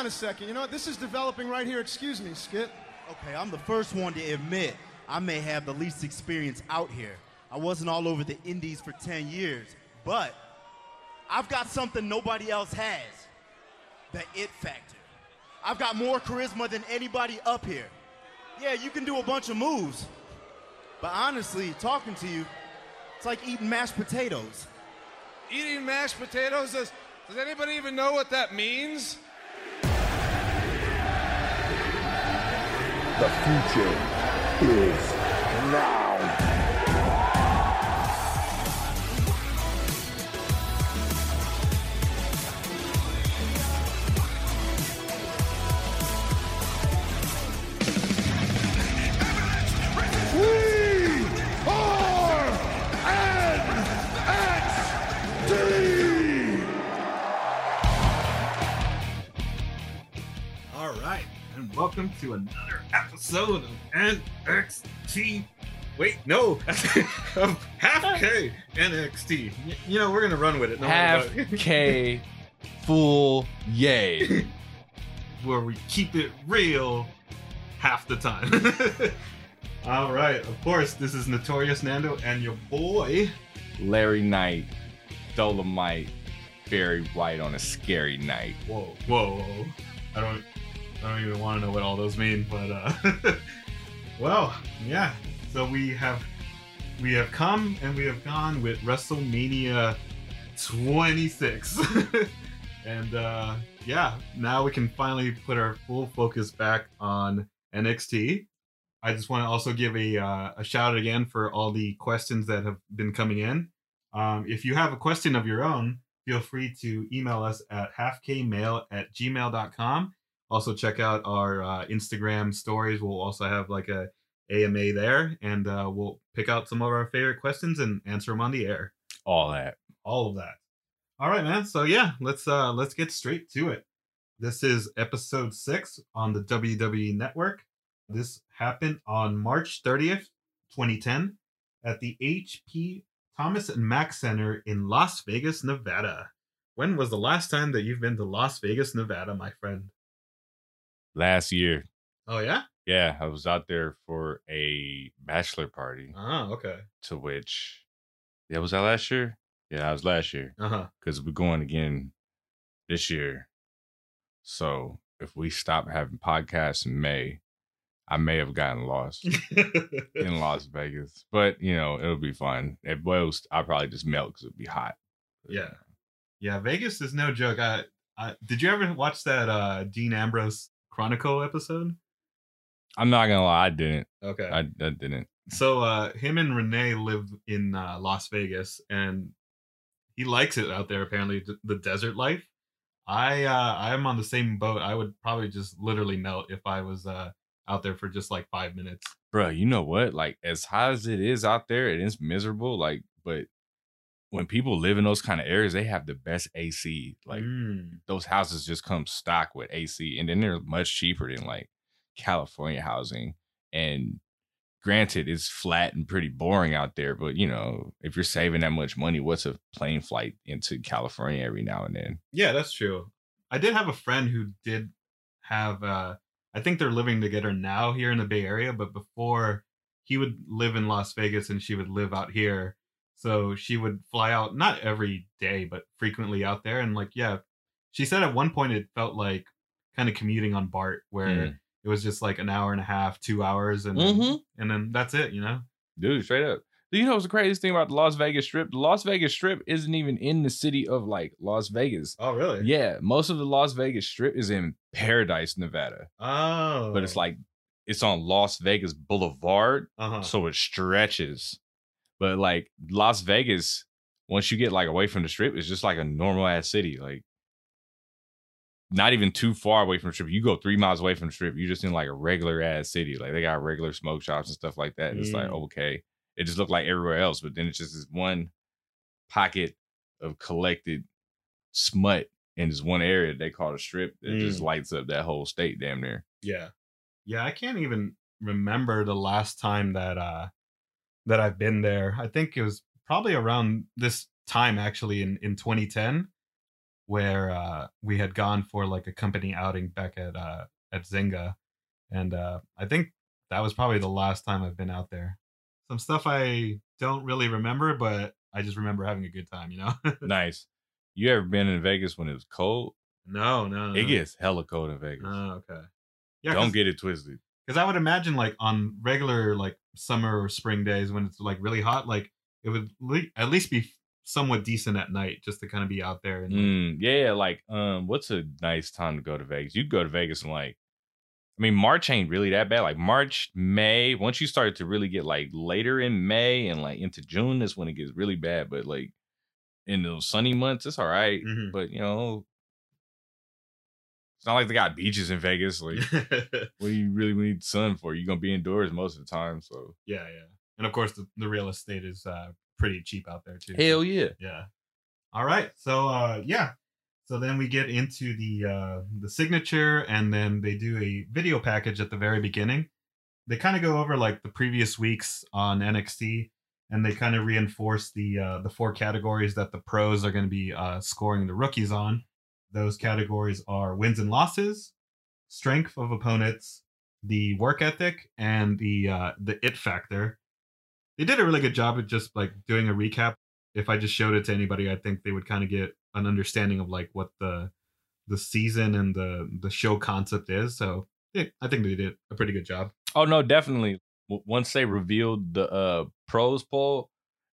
on a second. You know what? This is developing right here. Excuse me, Skip. Okay, I'm the first one to admit I may have the least experience out here. I wasn't all over the Indies for 10 years, but I've got something nobody else has the it factor. I've got more charisma than anybody up here. Yeah, you can do a bunch of moves, but honestly, talking to you, it's like eating mashed potatoes. Eating mashed potatoes? Does, does anybody even know what that means? The future is now. We are NXT! All right, and welcome to another episode of NXT. Wait, no, of Half K NXT. Y- You know, we're gonna run with it. no Half. K, full yay. where we keep it real half the time. All right, of course, this is Notorious Nando and your boy. Larry Knight, Dolomite, very White on a scary night. Whoa, whoa, whoa. I don't, I don't even want to know what all those mean, but uh, well, yeah. So we have, we have come and we have gone with WrestleMania 26, and uh, yeah, now we can finally put our full focus back on NXT. I just want to also give a uh, a shout out again for all the questions that have been coming in. Um, if you have a question of your own, feel free to email us at halfkmail at gmail.com. Also, check out our uh, Instagram stories. We'll also have like a AMA there, and uh, we'll pick out some of our favorite questions and answer them on the air. All that. All of that. All right, man. So yeah, let's uh let's get straight to it. This is episode six on the WWE Network. This happened on March 30th, 2010, at the HP Thomas and Mack Center in Las Vegas, Nevada. When was the last time that you've been to Las Vegas, Nevada, my friend? Last year, Oh yeah. yeah, I was out there for a bachelor party Oh okay. to which, yeah, was that last year? Yeah, that was last year Uh huh. because we're going again this year. So if we stop having podcasts in May, I may have gotten lost in Las Vegas, but you know it'll be fun. At most, I'll probably just melt because it'll be hot. Yeah. Yeah, Vegas is no joke. I, I did you ever watch that uh Dean Ambrose Chronicle episode? I'm not gonna lie, I didn't. Okay. I, I didn't. so uh him and Renee live in uh, Las Vegas and he likes it out there apparently the desert life. I uh I'm on the same boat. I would probably just literally melt if I was uh out there for just like 5 minutes. Bro, you know what? Like as hot as it is out there, it is miserable. Like, but when people live in those kind of areas, they have the best AC. Like Mm. those houses just come stock with AC, and then they're much cheaper than like California housing. And granted, it's flat and pretty boring out there, but you know, if you're saving that much money, what's a plane flight into California every now and then? Yeah, that's true. I did have a friend who did have uh I think they're living together now here in the Bay Area, but before he would live in Las Vegas and she would live out here. So she would fly out not every day, but frequently out there and like yeah, she said at one point it felt like kind of commuting on BART where Mm. it was just like an hour and a half, 2 hours and then, Mhm. and then that's it, you know. Dude, straight up. Do you know what's the craziest thing about the Las Vegas Strip? The Las Vegas Strip isn't even in the city of like Las Vegas. Oh, really? Yeah, most of the Las Vegas Strip is in Paradise, Nevada, Oh. but it's like it's on Las Vegas Boulevard, uh-huh. so it stretches. But like Las Vegas, once you get like away from the strip, it's just like a normal ass city. Like not even too far away from the strip. You go three miles away from the strip, you're just in like a regular ass city. Like they got regular smoke shops and stuff like that. And It's like Mm. okay, it just looked like everywhere else, but then it's just this one pocket of collected smut in this one area they call the strip that just Mm. lights up that whole state damn near. Yeah. Yeah, I can't even remember the last time that uh that I've been there. I think it was probably around this time actually in in 2010 where uh, we had gone for like a company outing back at uh, at Zynga, and uh, I think that was probably the last time I've been out there. Some stuff I don't really remember, but I just remember having a good time. You know? Nice. You ever been in Vegas when it was cold? no, no, no. It gets hella cold in Vegas. Oh, okay. Yeah, Don't get it twisted. because I would imagine like on regular like summer or spring days when it's like really hot, like it would le- at least be somewhat decent at night just to kind of be out there and like, Mm, yeah, like um, what's a nice time to go to Vegas? You go to Vegas and like, I mean, March ain't really that bad. Like March, May. Once you start to really get like later in May and like into June, is when it gets really bad. But like in those sunny months, it's all right. Mhm. But you know, it's not like they got beaches in Vegas. Like, what do you really need sun for? You're gonna be indoors most of the time. So yeah, yeah. And of course the, the real estate is uh pretty cheap out there too. hell yeah. Yeah. All right. So uh yeah. So then we get into the uh the signature and then they do a video package at the very beginning. They kind of go over like the previous weeks on NXT and they kind of reinforce the uh the four categories that the pros are going to be uh scoring the rookies on. Those categories are wins and losses, strength of opponents, the work ethic and the uh the it factor. They did a really good job of just like doing a recap if I just showed it to anybody, I think they would kind of get an understanding of like what the the season and the the show concept is. So yeah, I think they did a pretty good job. Oh no, definitely. Once they revealed the uh pros poll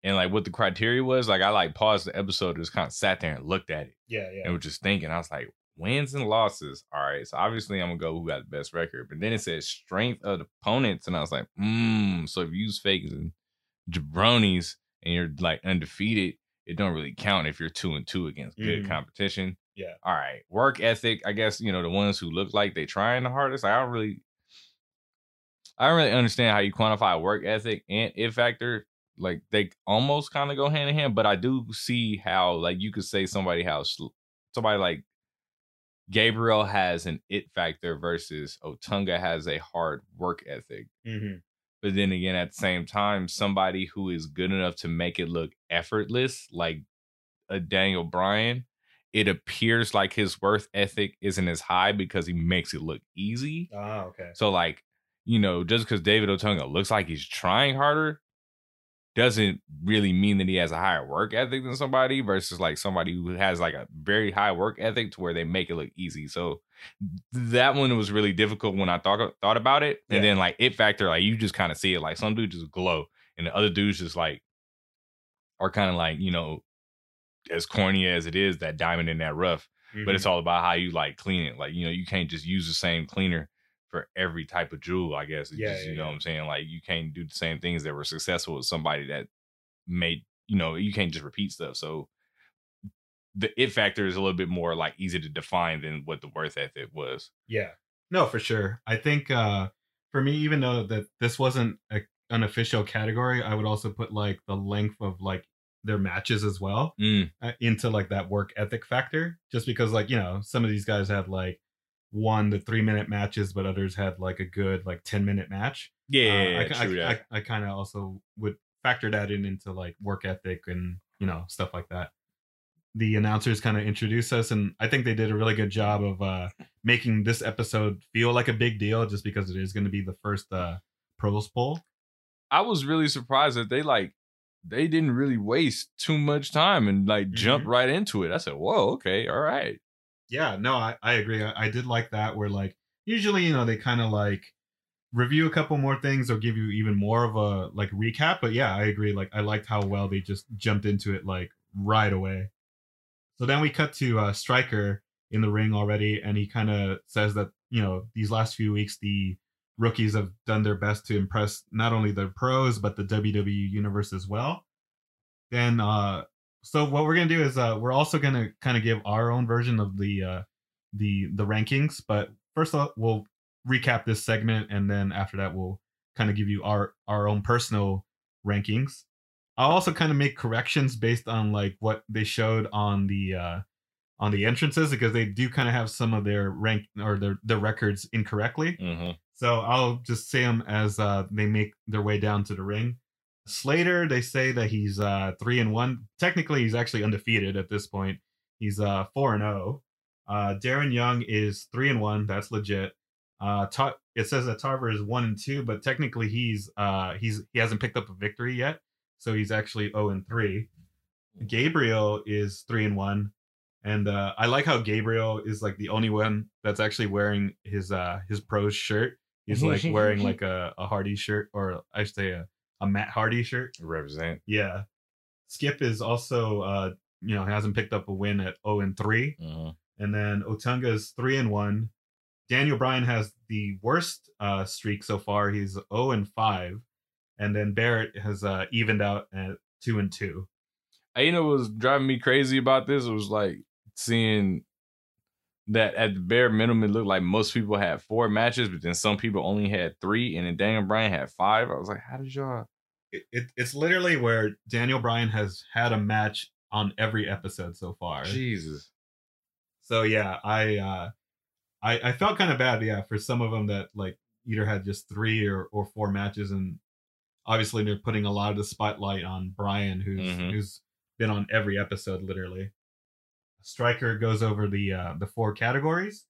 and like what the criteria was, like I like paused the episode, just kind of sat there and looked at it Yeah, yeah. and was just thinking. I was like, wins and losses. All right, so obviously I'm gonna go who got the best record. But then it says strength of the opponents, and I was like, hmm. So if you use fakes and jabronis and you're like undefeated, it don't really count if you're two and two against good Mhm. competition. Yeah. All right. Work ethic, I guess, you know, the ones who look like they trying the hardest. I don't really I don't really understand how you quantify work ethic and it factor. Like they almost kind of go hand in hand, but I do see how like you could say somebody how somebody like Gabriel has an it factor versus Otunga has a hard work ethic. Mm-hmm. But then again, at the same time, somebody who is good enough to make it look effortless, like a Daniel Bryan, it appears like his worth ethic isn't as high because he makes it look easy. Ah, okay. So, like, you know, just because David Otunga looks like he's trying harder doesn't really mean that he has a higher work ethic than somebody versus like somebody who has like a very high work ethic to where they make it look easy. So that one was really difficult when I thought thought about it. And Yeah. then like it factor, like you just kind of see it like some dudes just glow and the other dudes just like are kind of like, you know, as corny as it is, that diamond in that rough but Mm-hmm. it's all about how you like clean it. Like, you know, you can't just use the same cleaner for every type of jewel, I guess. It's Yeah, just, yeah, you know yeah. what I'm saying? Like you can't do the same things that were successful with somebody that made, you know, you can't just repeat stuff. So the it factor is a little bit more like easy to define than what the worth ethic was. Yeah. No, for sure. I think uh for me, even though that this wasn't a, an official category, I would also put like the length of like their matches as well Mm, uh, into like that work ethic factor. Just because like you know some of these guys had like one to three minute matches, but others had like a good like ten minute match. yeah, Uh, I, true I. I, I kind of also would factor that in into like work ethic and you know stuff like that. The announcers kind of introduce us, and I think they did a really good job of uh, making this episode feel like a big deal, just because it is going to be the first uh, pros poll. I was really surprised that they like they didn't really waste too much time and like jump right into it. I said, "Whoa, okay, all right." Yeah, no, I, I agree. I, I did like that. Where like usually you know they kind of like review a couple more things or give you even more of a like recap. But yeah, I agree. Like I liked how well they just jumped into it like right away. So then we cut to uh, Striker in the ring already, and he kind of says that you know these last few weeks the rookies have done their best to impress not only the pros but the WWE universe as well. Then uh so what we're gonna do is uh we're also gonna kind of give our own version of the uh the the rankings, but first of all, we'll recap this segment and then after that we'll kind of give you our our own personal rankings. I'll also kind of make corrections based on like what they showed on the uh on the entrances because they do kind of have some of their rank or their their records incorrectly. hmm So I'll just say them as uh, they make their way down to the ring. Slater, they say that he's uh, three and one. Technically, he's actually undefeated at this point. He's uh four and zero. Uh, Darren Young is three and one. That's legit. Uh, Ta- it says that Tarver is one and two, but technically he's uh he's he hasn't picked up a victory yet, so he's actually zero and three. Gabriel is three and one, and uh, I like how Gabriel is like the only one that's actually wearing his uh his pros shirt. He's like wearing like a, a Hardy shirt, or I should say a, a Matt Hardy shirt. Represent. Yeah. Skip is also uh you know hasn't picked up a win at 0 and 3 Mhm. and then Otunga is 3 and 1. Daniel Bryan has the worst uh streak so far. He's 0 and 5 and then Barrett has uh evened out at 2 and 2. Hey, you know what was driving me crazy about this? It was like seeing that at the bare minimum, it looked like most people had four matches, but then some people only had three, and then Daniel Bryan had five. I was like, how did y'all? It, it, it's literally where Daniel Bryan has had a match on every episode so far. Jesus. So yeah, I uh I I felt kind of bad, yeah, for some of them that like either had just three or, or four matches and obviously they're putting a lot of the spotlight on Bryan who's Mhm. who's been on every episode literally. Striker goes over the uh the four categories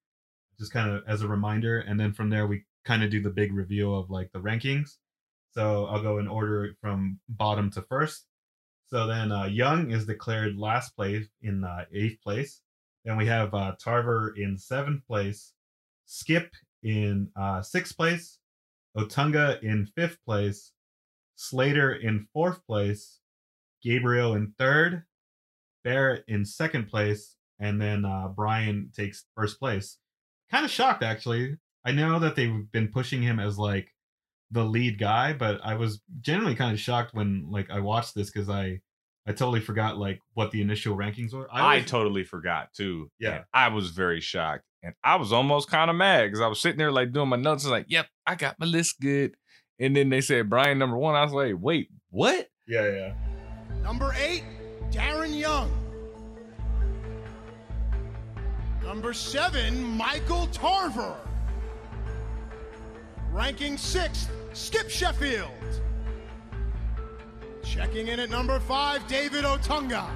just kind of as a reminder and then from there we kind of do the big reveal of like the rankings. So I'll go in order from bottom to first. So then uh Young is declared last place in uh, eighth place. Then we have uh, Tarver in seventh place, Skip in uh, sixth place, Otunga in fifth place, Slater in fourth place, Gabriel in third, Barrett in second place, and then uh, Bryan takes first place. Kind of shocked actually. I know that they've been pushing him as like the lead guy, but I was genuinely kind of shocked when like I watched this because I I totally forgot like what the initial rankings were. I, was- totally forgot too. Yeah. And I was very shocked. And I was almost kind of mad because I was sitting there like doing my notes and like, yep, I got my list good. And then they said Bryan number one. I was like, wait, what? Yeah, yeah. Number eight, Darren Young. Number seven, Michael Tarver. Ranking sixth, Skip Sheffield. Checking in at number five, David Otunga.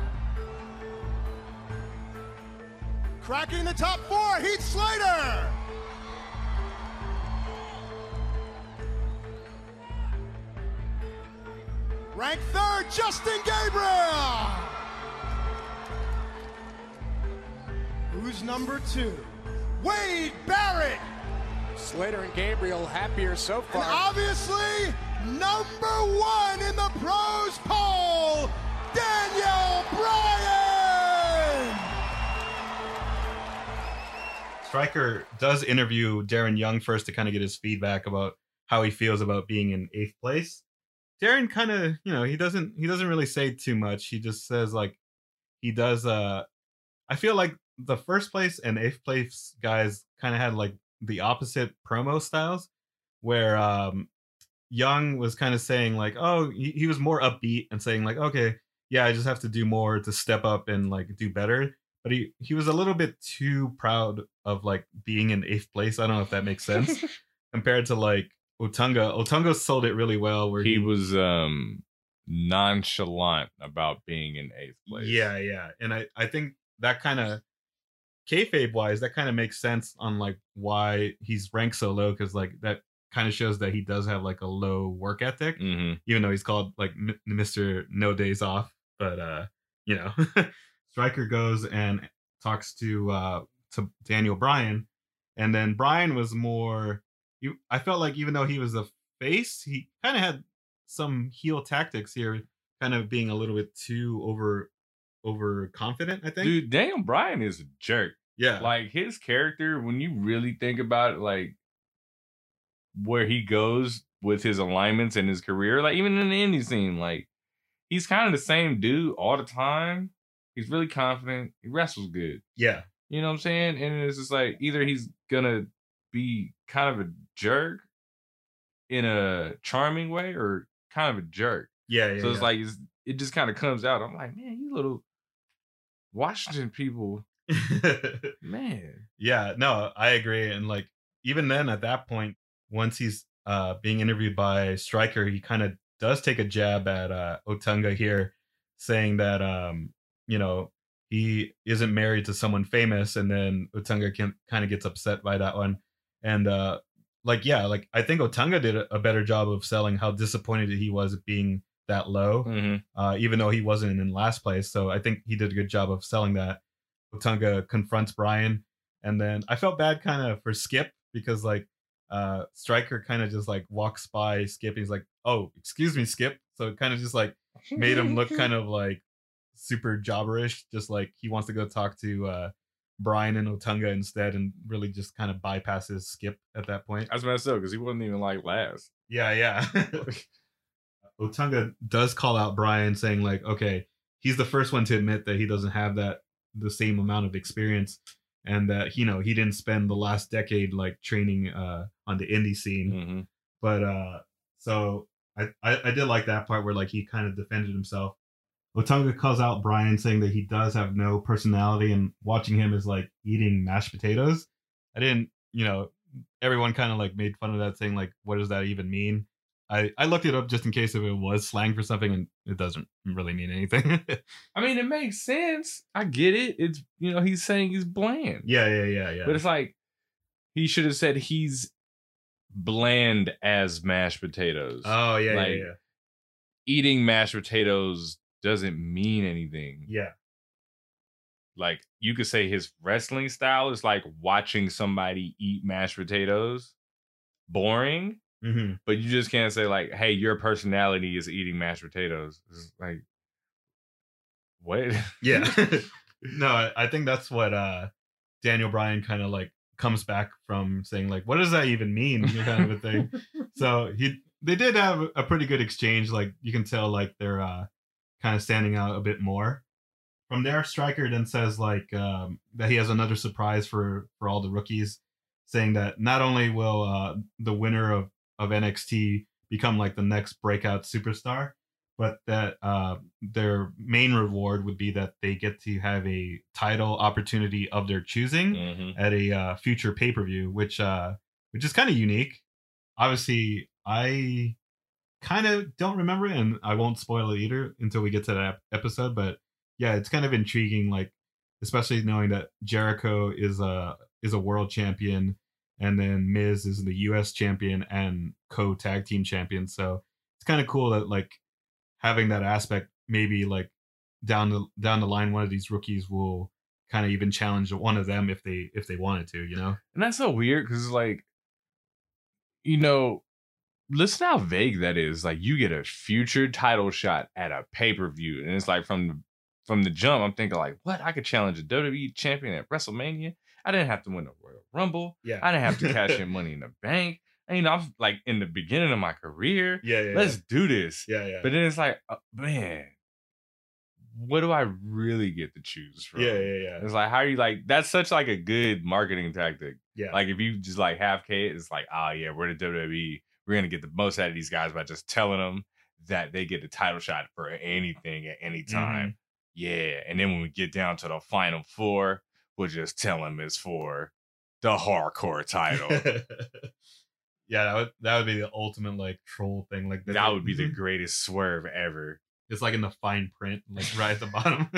Cracking the top four, Heath Slater. Ranked third, Justin Gabriel. Who's number two? Wade Barrett. Slater and Gabriel happier so far. And far. obviously, number one in the pros poll, Daniel Bryan. Striker does interview Darren Young first to kind of get his feedback about how he feels about being in eighth place. Darren kind of, you know, he doesn't he doesn't really say too much. He just says like he does uh I feel like the first place and eighth place guys kind of had like the opposite promo styles where um Young was kind of saying like, oh, he, he was more upbeat and saying like, okay, yeah, I just have to do more to step up and like do better. But he he was a little bit too proud of like being in eighth place. I don't know if that makes sense compared to like Otunga. Otunga sold it really well. Where He was um nonchalant about being in eighth place. Yeah, yeah, and I I think that kind of kayfabe wise, that kind of makes sense on like why he's ranked so low because like that kind of shows that he does have like a low work ethic, hmm even though he's called like M- Mister No Days Off. But uh, you know, Striker goes and talks to uh to Daniel Bryan, and then Bryan was more. You, I felt like even though he was a face, he kind of had some heel tactics here, kind of being a little bit too over overconfident. I think. Dude, Daniel Bryan is a jerk. yeah. Like his character, when you really think about it, like where he goes with his alignments and his career, like even in the indie scene, like he's kind of the same dude all the time. He's really confident. He wrestles good. yeah. You know what I'm saying? And it's just like either he's gonna be kind of a jerk in a charming way or kind of a jerk. Yeah. Yeah. so it's yeah. like it's, it just kind of comes out. I'm like, man, you little Washington people, man. yeah. No, I agree. And like even then, at that point, once he's uh being interviewed by Striker, he kind of does take a jab at uh Otunga here, saying that um you know he isn't married to someone famous, and then Otunga kind of gets upset by that one, and uh, like yeah, like I think Otunga did a, a better job of selling how disappointed he was at being that low, Mhm. uh, even though he wasn't in last place. So I think he did a good job of selling that. Otunga confronts Bryan, and then I felt bad kind of for Skip because like uh Striker kind of just like walks by Skip. And he's like, "Oh, excuse me, Skip." So it kind of just like made him look kind of like super jobberish, just like he wants to go talk to uh Bryan and Otunga instead, and really just kind of bypasses Skip at that point. That's messed up because he wasn't even like last. Yeah, yeah. Otunga does call out Bryan, saying like, okay, he's the first one to admit that he doesn't have that the same amount of experience, and that you know he didn't spend the last decade like training uh on the indie scene. hmm But uh, so I, I I did like that part where like he kind of defended himself. Otunga calls out Bryan, saying that he does have no personality, and watching him is like eating mashed potatoes. I didn't, you know, everyone kind of like made fun of that, saying like, what does that even mean? I I looked it up just in case if it was slang for something, and it doesn't really mean anything. I mean, it makes sense. I get it. It's you know he's saying he's bland. yeah, yeah, yeah, yeah. But it's like he should have said he's bland as mashed potatoes. oh yeah, like- yeah, yeah, Eating mashed potatoes doesn't mean anything. yeah. Like you could say his wrestling style is like watching somebody eat mashed potatoes. Boring, hmm but you just can't say like, "Hey, your personality is eating mashed potatoes." It's like, what? Yeah. no, I, I think that's what uh Daniel Bryan kind of like comes back from saying like, what does that even mean? kind of a thing. so he they did have a pretty good exchange. Like you can tell like they're uh kind of standing out a bit more. From there, Striker then says like um, that he has another surprise for for all the rookies, saying that not only will uh, the winner of of NXT become like the next breakout superstar, but that uh, their main reward would be that they get to have a title opportunity of their choosing Mhm. at a uh, future pay per view, which uh, which is kind of unique. Obviously, I kind of don't remember and I won't spoil it either until we get to that episode. But yeah, it's kind of intriguing, like especially knowing that Jericho is a is a world champion, and then Miz is the U.S. champion and co tag team champion. So it's kind of cool that like having that aspect, maybe like down the down the line, one of these rookies will kind of even challenge one of them if they if they wanted to, you know? And that's so weird because, like, you know, listen how vague that is. Like, you get a future title shot at a pay per view, and it's like from from the jump, I'm thinking like, what? I could challenge a WWE champion at WrestleMania. I didn't have to win a Royal Rumble. Yeah. I didn't have to cash in money in the bank. And, you know, I'm like in the beginning of my career. Yeah, yeah. Let's do this. yeah, yeah. But then it's like, uh, man, what do I really get to choose from? yeah, yeah, yeah. It's like, how are you like? That's such like a good marketing tactic. Yeah. Like if you just like have K, it's like, oh yeah, we're the WWE. We're gonna get the most out of these guys by just telling them that they get the title shot for anything at any time. Yeah, and then when we get down to the final four, we'll just tell him it's for the hardcore title. yeah, that would that would be the ultimate like troll thing. Like that would be the greatest swerve ever. It's like in the fine print, like right at the bottom.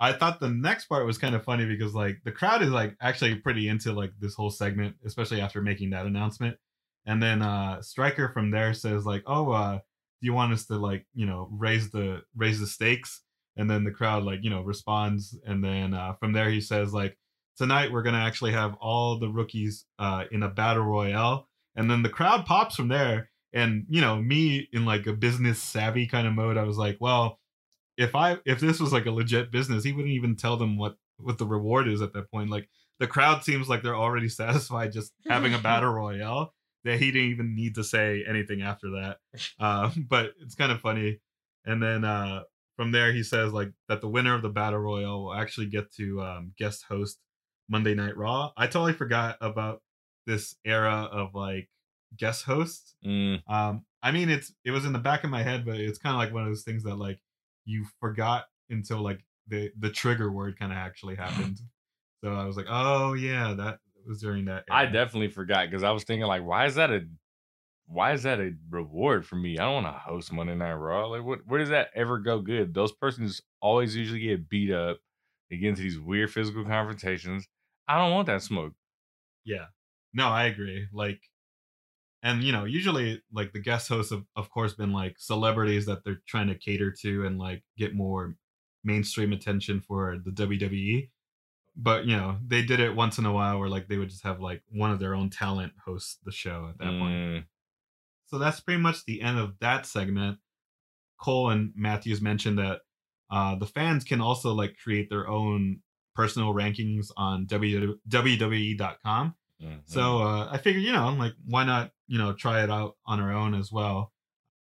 I thought the next part was kind of funny because like the crowd is like actually pretty into like this whole segment, especially after making that announcement. And then uh Striker from there says like, "Oh, uh do you want us to like, you know, raise the raise the stakes?" And then the crowd like, you know, responds and then uh from there he says like, "Tonight we're going to actually have all the rookies uh in a battle royale." And then the crowd pops from there and you know me in like a business savvy kind of mode i was like well if i if this was like a legit business he wouldn't even tell them what what the reward is at that point like the crowd seems like they're already satisfied just having a battle royale that he didn't even need to say anything after that uh, but it's kind of funny and then uh from there he says like that the winner of the battle royale will actually get to um, guest host monday night raw i totally forgot about this era of like guest hosts Mm, um, I mean, it's it was in the back of my head, but it's kind of like one of those things that like you forgot until like the the trigger word kind of actually happened. so I was like, oh yeah, that was during that. I definitely forgot because I was thinking like, why is that a why is that a reward for me? I don't want to host Monday Night Raw. Like, what? Where does that ever go good? Those persons always usually get beat up. They get into these weird physical confrontations. I don't want that smoke. Yeah. No, I agree. Like, and you know, usually like the guest hosts have, of course, been like celebrities that they're trying to cater to and like get more mainstream attention for the WWE. But you know, they did it once in a while where like they would just have like one of their own talent host the show at that point. Mm. So that's pretty much the end of that segment. Cole and Mathews mentioned that uh, the fans can also like create their own personal rankings on WWE.com. mhm. So uh, I figured, you know, like why not, you know, try it out on our own as well.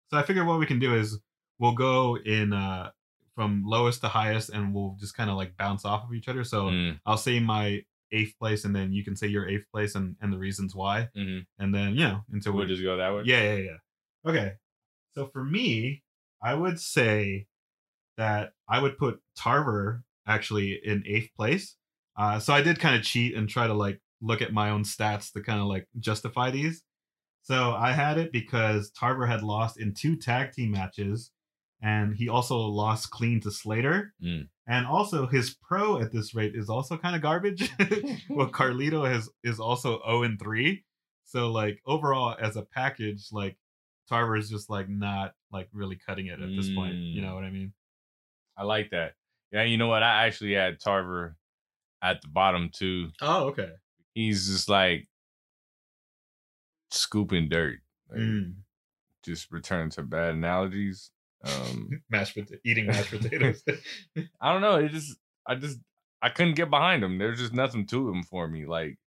So I figured what we can do is we'll go in uh, from lowest to highest, and we'll just kind of like bounce off of each other. So Mm, I'll say my eighth place, and then you can say your eighth place and and the reasons why, mhm. and then you know until we'll just go that way. yeah, yeah, yeah. Okay. So for me, I would say that I would put Tarver actually in eighth place. Uh, so I did kind of cheat and try to like look at my own stats to kind of like justify these. So I had it because Tarver had lost in two tag team matches, and he also lost clean to Slater. Mm. And also his pro at this rate is also kind of garbage. well, Carlito has is also 0 and 3. So like overall as a package, like Tarver is just like not like really cutting it at this point. You know Mm. what I mean? I like that. Yeah, you know what? I actually had Tarver at the bottom too. Oh, okay. He's just like scooping dirt. Like, Mm. Just return to bad analogies. Um, Mashed eating mashed potatoes. I don't know. It just, I just, I couldn't get behind him. There's just nothing to him for me. Like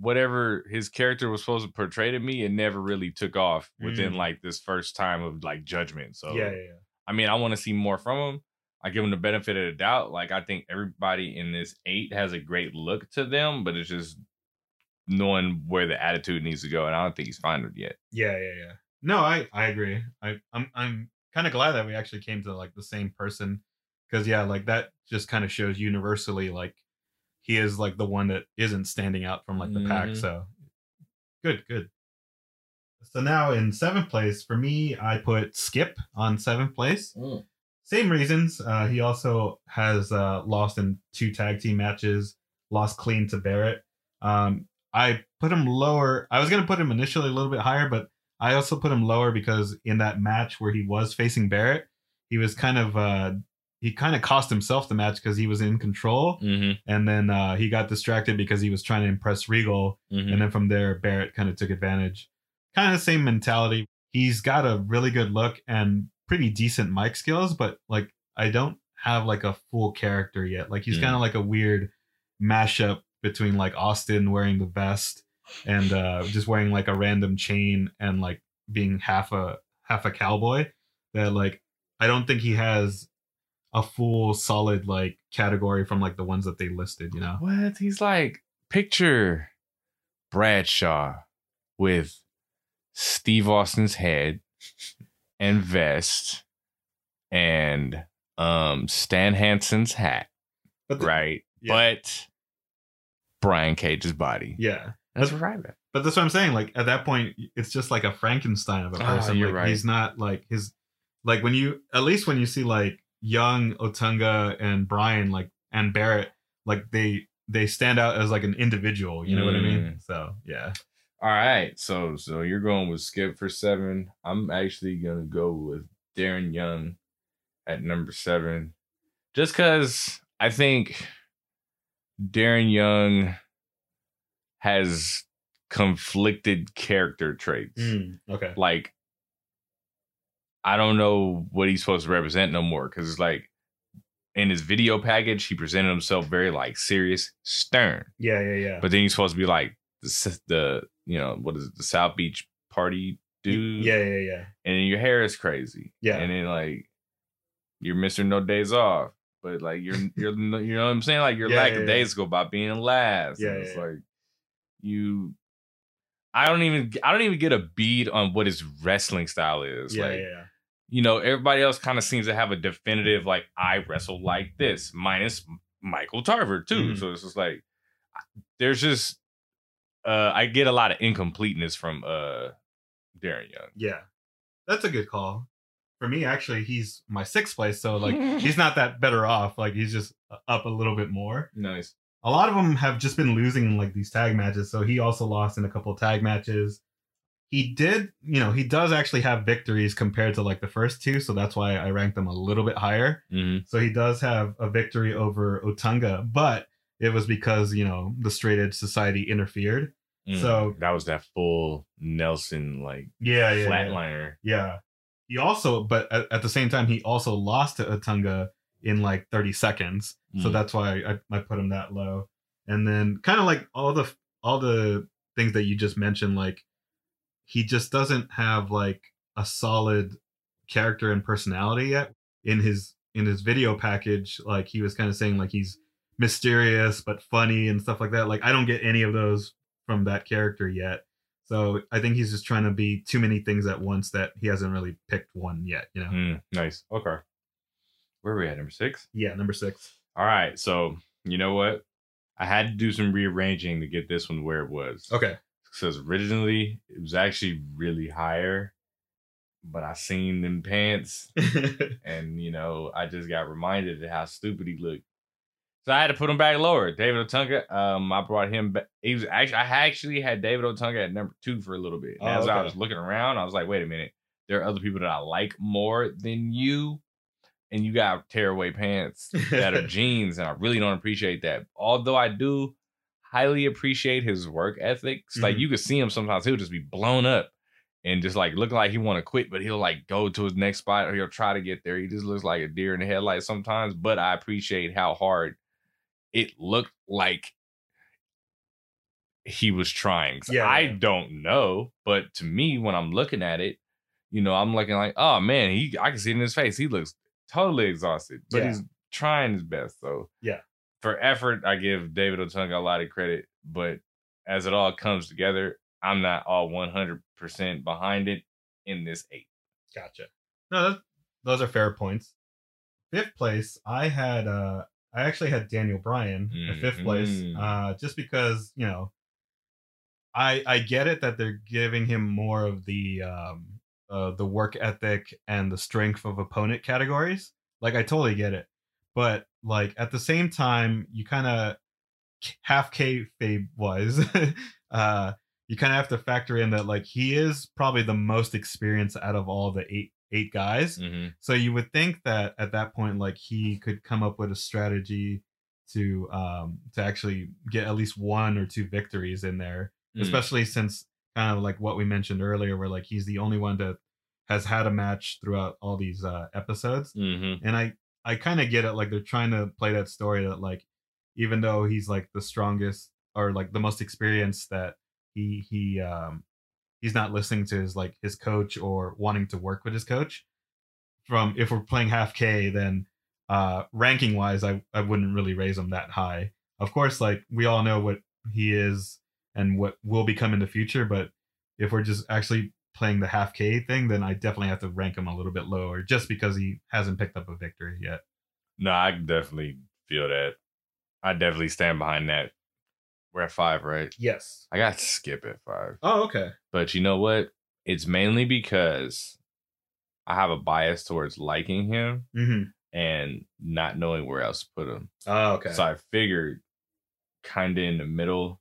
whatever his character was supposed to portray to me, it never really took off within Mm. like this first time of like judgment. So yeah, yeah, yeah. I mean, I want to see more from him. I give him the benefit of the doubt. Like I think everybody in this eight has a great look to them, but it's just knowing where the attitude needs to go, and I don't think he's found it yet. Yeah, yeah, yeah. No, I I agree. I I'm I'm kind of glad that we actually came to like the same person because yeah, like that just kind of shows universally like he is like the one that isn't standing out from like the pack. Mhm. So good, good. So now in seventh place for me, I put Skip on seventh place. Mm. Same reasons. Uh, he also has uh, lost in two tag team matches, lost clean to Barrett. Um, I put him lower. I was gonna put him initially a little bit higher, but I also put him lower because in that match where he was facing Barrett, he was kind of uh, he kind of cost himself the match because he was in control, Mm-hmm. and then uh, he got distracted because he was trying to impress Regal, mm-hmm. and then from there Barrett kind of took advantage. Kind of the same mentality. He's got a really good look and pretty decent mic skills, but like I don't have like a full character yet. Like he's Mm. kind of like a weird mashup between like Austin wearing the vest and uh just wearing like a random chain and like being half a half a cowboy that like I don't think he has a full solid like category from like the ones that they listed, you know. What? He's like picture Bradshaw with Steve Austin's head and vest and um Stan Hansen's hat, the- right? Yeah. But Brian Cage's body. Yeah. That's right. But that's what I'm saying. Like at that point, it's just like a Frankenstein of a Ah, person. you're like, right. He's not like his like when you at least when you see like young Otunga and Bryan like and Barrett, like they they stand out as like an individual. You know what I mean? Mm. So yeah. All right. So so you're going with Skip for seven. I'm actually gonna go with Darren Young at number seven. Just cause I think Darren Young has conflicted character traits. Mm, okay. Like I don't know what he's supposed to represent no more. Cause it's like in his video package, he presented himself very like serious, stern. Yeah, yeah, yeah. But then he's supposed to be like the, the you know what is it the South Beach party dude? yeah, yeah, yeah. And then your hair is crazy. Yeah. And then like you're Mister No Days Off, but like you're you're you know what I'm saying? Like you're Yeah, lack yeah, of yeah. days go by being last. Yeah, And yeah, it's yeah. like you. I don't even I don't even get a bead on what his wrestling style is. yeah, like yeah, yeah. you know, everybody else kind of seems to have a definitive like I wrestle like this, minus Michael Tarver too. Mhm. So it's just like there's just uh I get a lot of incompleteness from uh Darren Young. Yeah, that's a good call. For me, actually, he's my sixth place, so like he's not that better off. Like he's just up a little bit more. Nice. A lot of them have just been losing in like these tag matches, so he also lost in a couple of tag matches. He did, you know, he does actually have victories compared to like the first two, so that's why I ranked them a little bit higher. Mm-hmm. So he does have a victory over Otunga, but it was because you know the Straight Edge Society interfered. So- that was that full Nelson like Yeah, yeah, yeah. flatliner. Yeah. He also, but at, at the same time, he also lost to Otunga in like 30 seconds. So Mm. that's why I, I put him that low. And then kind of like all the all the things that you just mentioned, like he just doesn't have like a solid character and personality yet in his in his video package. Like he was kind of saying like he's mysterious but funny and stuff like that. Like I don't get any of those from that character yet. So I think he's just trying to be too many things at once that he hasn't really picked one yet, you know? Mm, nice. Okay. Where are we at? Number six? Yeah, number six. All right. So you know what? I had to do some rearranging to get this one where it was. Okay. Because originally it was actually really higher, but I seen them pants and you know I just got reminded of how stupid he looked. So I had to put him back lower. David Otunga, um, I brought him back. He was actually I actually had David Otunga at number two for a little bit. And Oh, as I was looking around, I was like, wait a minute, there are other people that I like more than you, and you got tearaway pants that are jeans, and I really don't appreciate that. Although I do highly appreciate his work ethics. Like Mhm. you could see him sometimes he'll just be blown up and just like looking like he want to quit, but he'll like go to his next spot or he'll try to get there. He just looks like a deer in the headlights sometimes. But I appreciate how hard it looked like he was trying. Yeah, I yeah. don't know, but to me, when I'm looking at it, you know, I'm looking like, oh man, he I can see it in his face. He looks totally exhausted, but Yeah. he's trying his best. So Yeah. for effort, I give David Otunga a lot of credit, but as it all comes together, I'm not all 100% behind it in this eight. Gotcha. No, that, those are fair points. Fifth place, I had uh I actually had Daniel Bryan in fifth place. Mhm. Uh just because, you know, I I get it that they're giving him more of the um uh the work ethic and the strength of opponent categories. Like I totally get it. But like at the same time, you kind of half kayfabe wise, uh you kind of have to factor in that like he is probably the most experienced out of all the eight eight guys. Mm-hmm. So you would think that at that point, like he could come up with a strategy to um to actually get at least one or two victories in there, Mm. especially since kind of like what we mentioned earlier, where like he's the only one that has had a match throughout all these uh episodes. Mm-hmm. And I I kind of get it, like they're trying to play that story that like even though he's like the strongest or like the most experienced, that he he um he's not listening to his like his coach or wanting to work with his coach. From if we're playing half K, then uh ranking wise, I I wouldn't really raise him that high. Of course, like we all know what he is and what will become in the future, but if we're just actually playing the half K thing, then I definitely have to rank him a little bit lower just because he hasn't picked up a victory yet. No, I definitely feel that. I definitely stand behind that. We're at five, right? Yes. I got to skip at five. Oh, okay. But you know what? It's mainly because I have a bias towards liking him Mm-hmm. and not knowing where else to put him. Oh, okay. So I figured kind of in the middle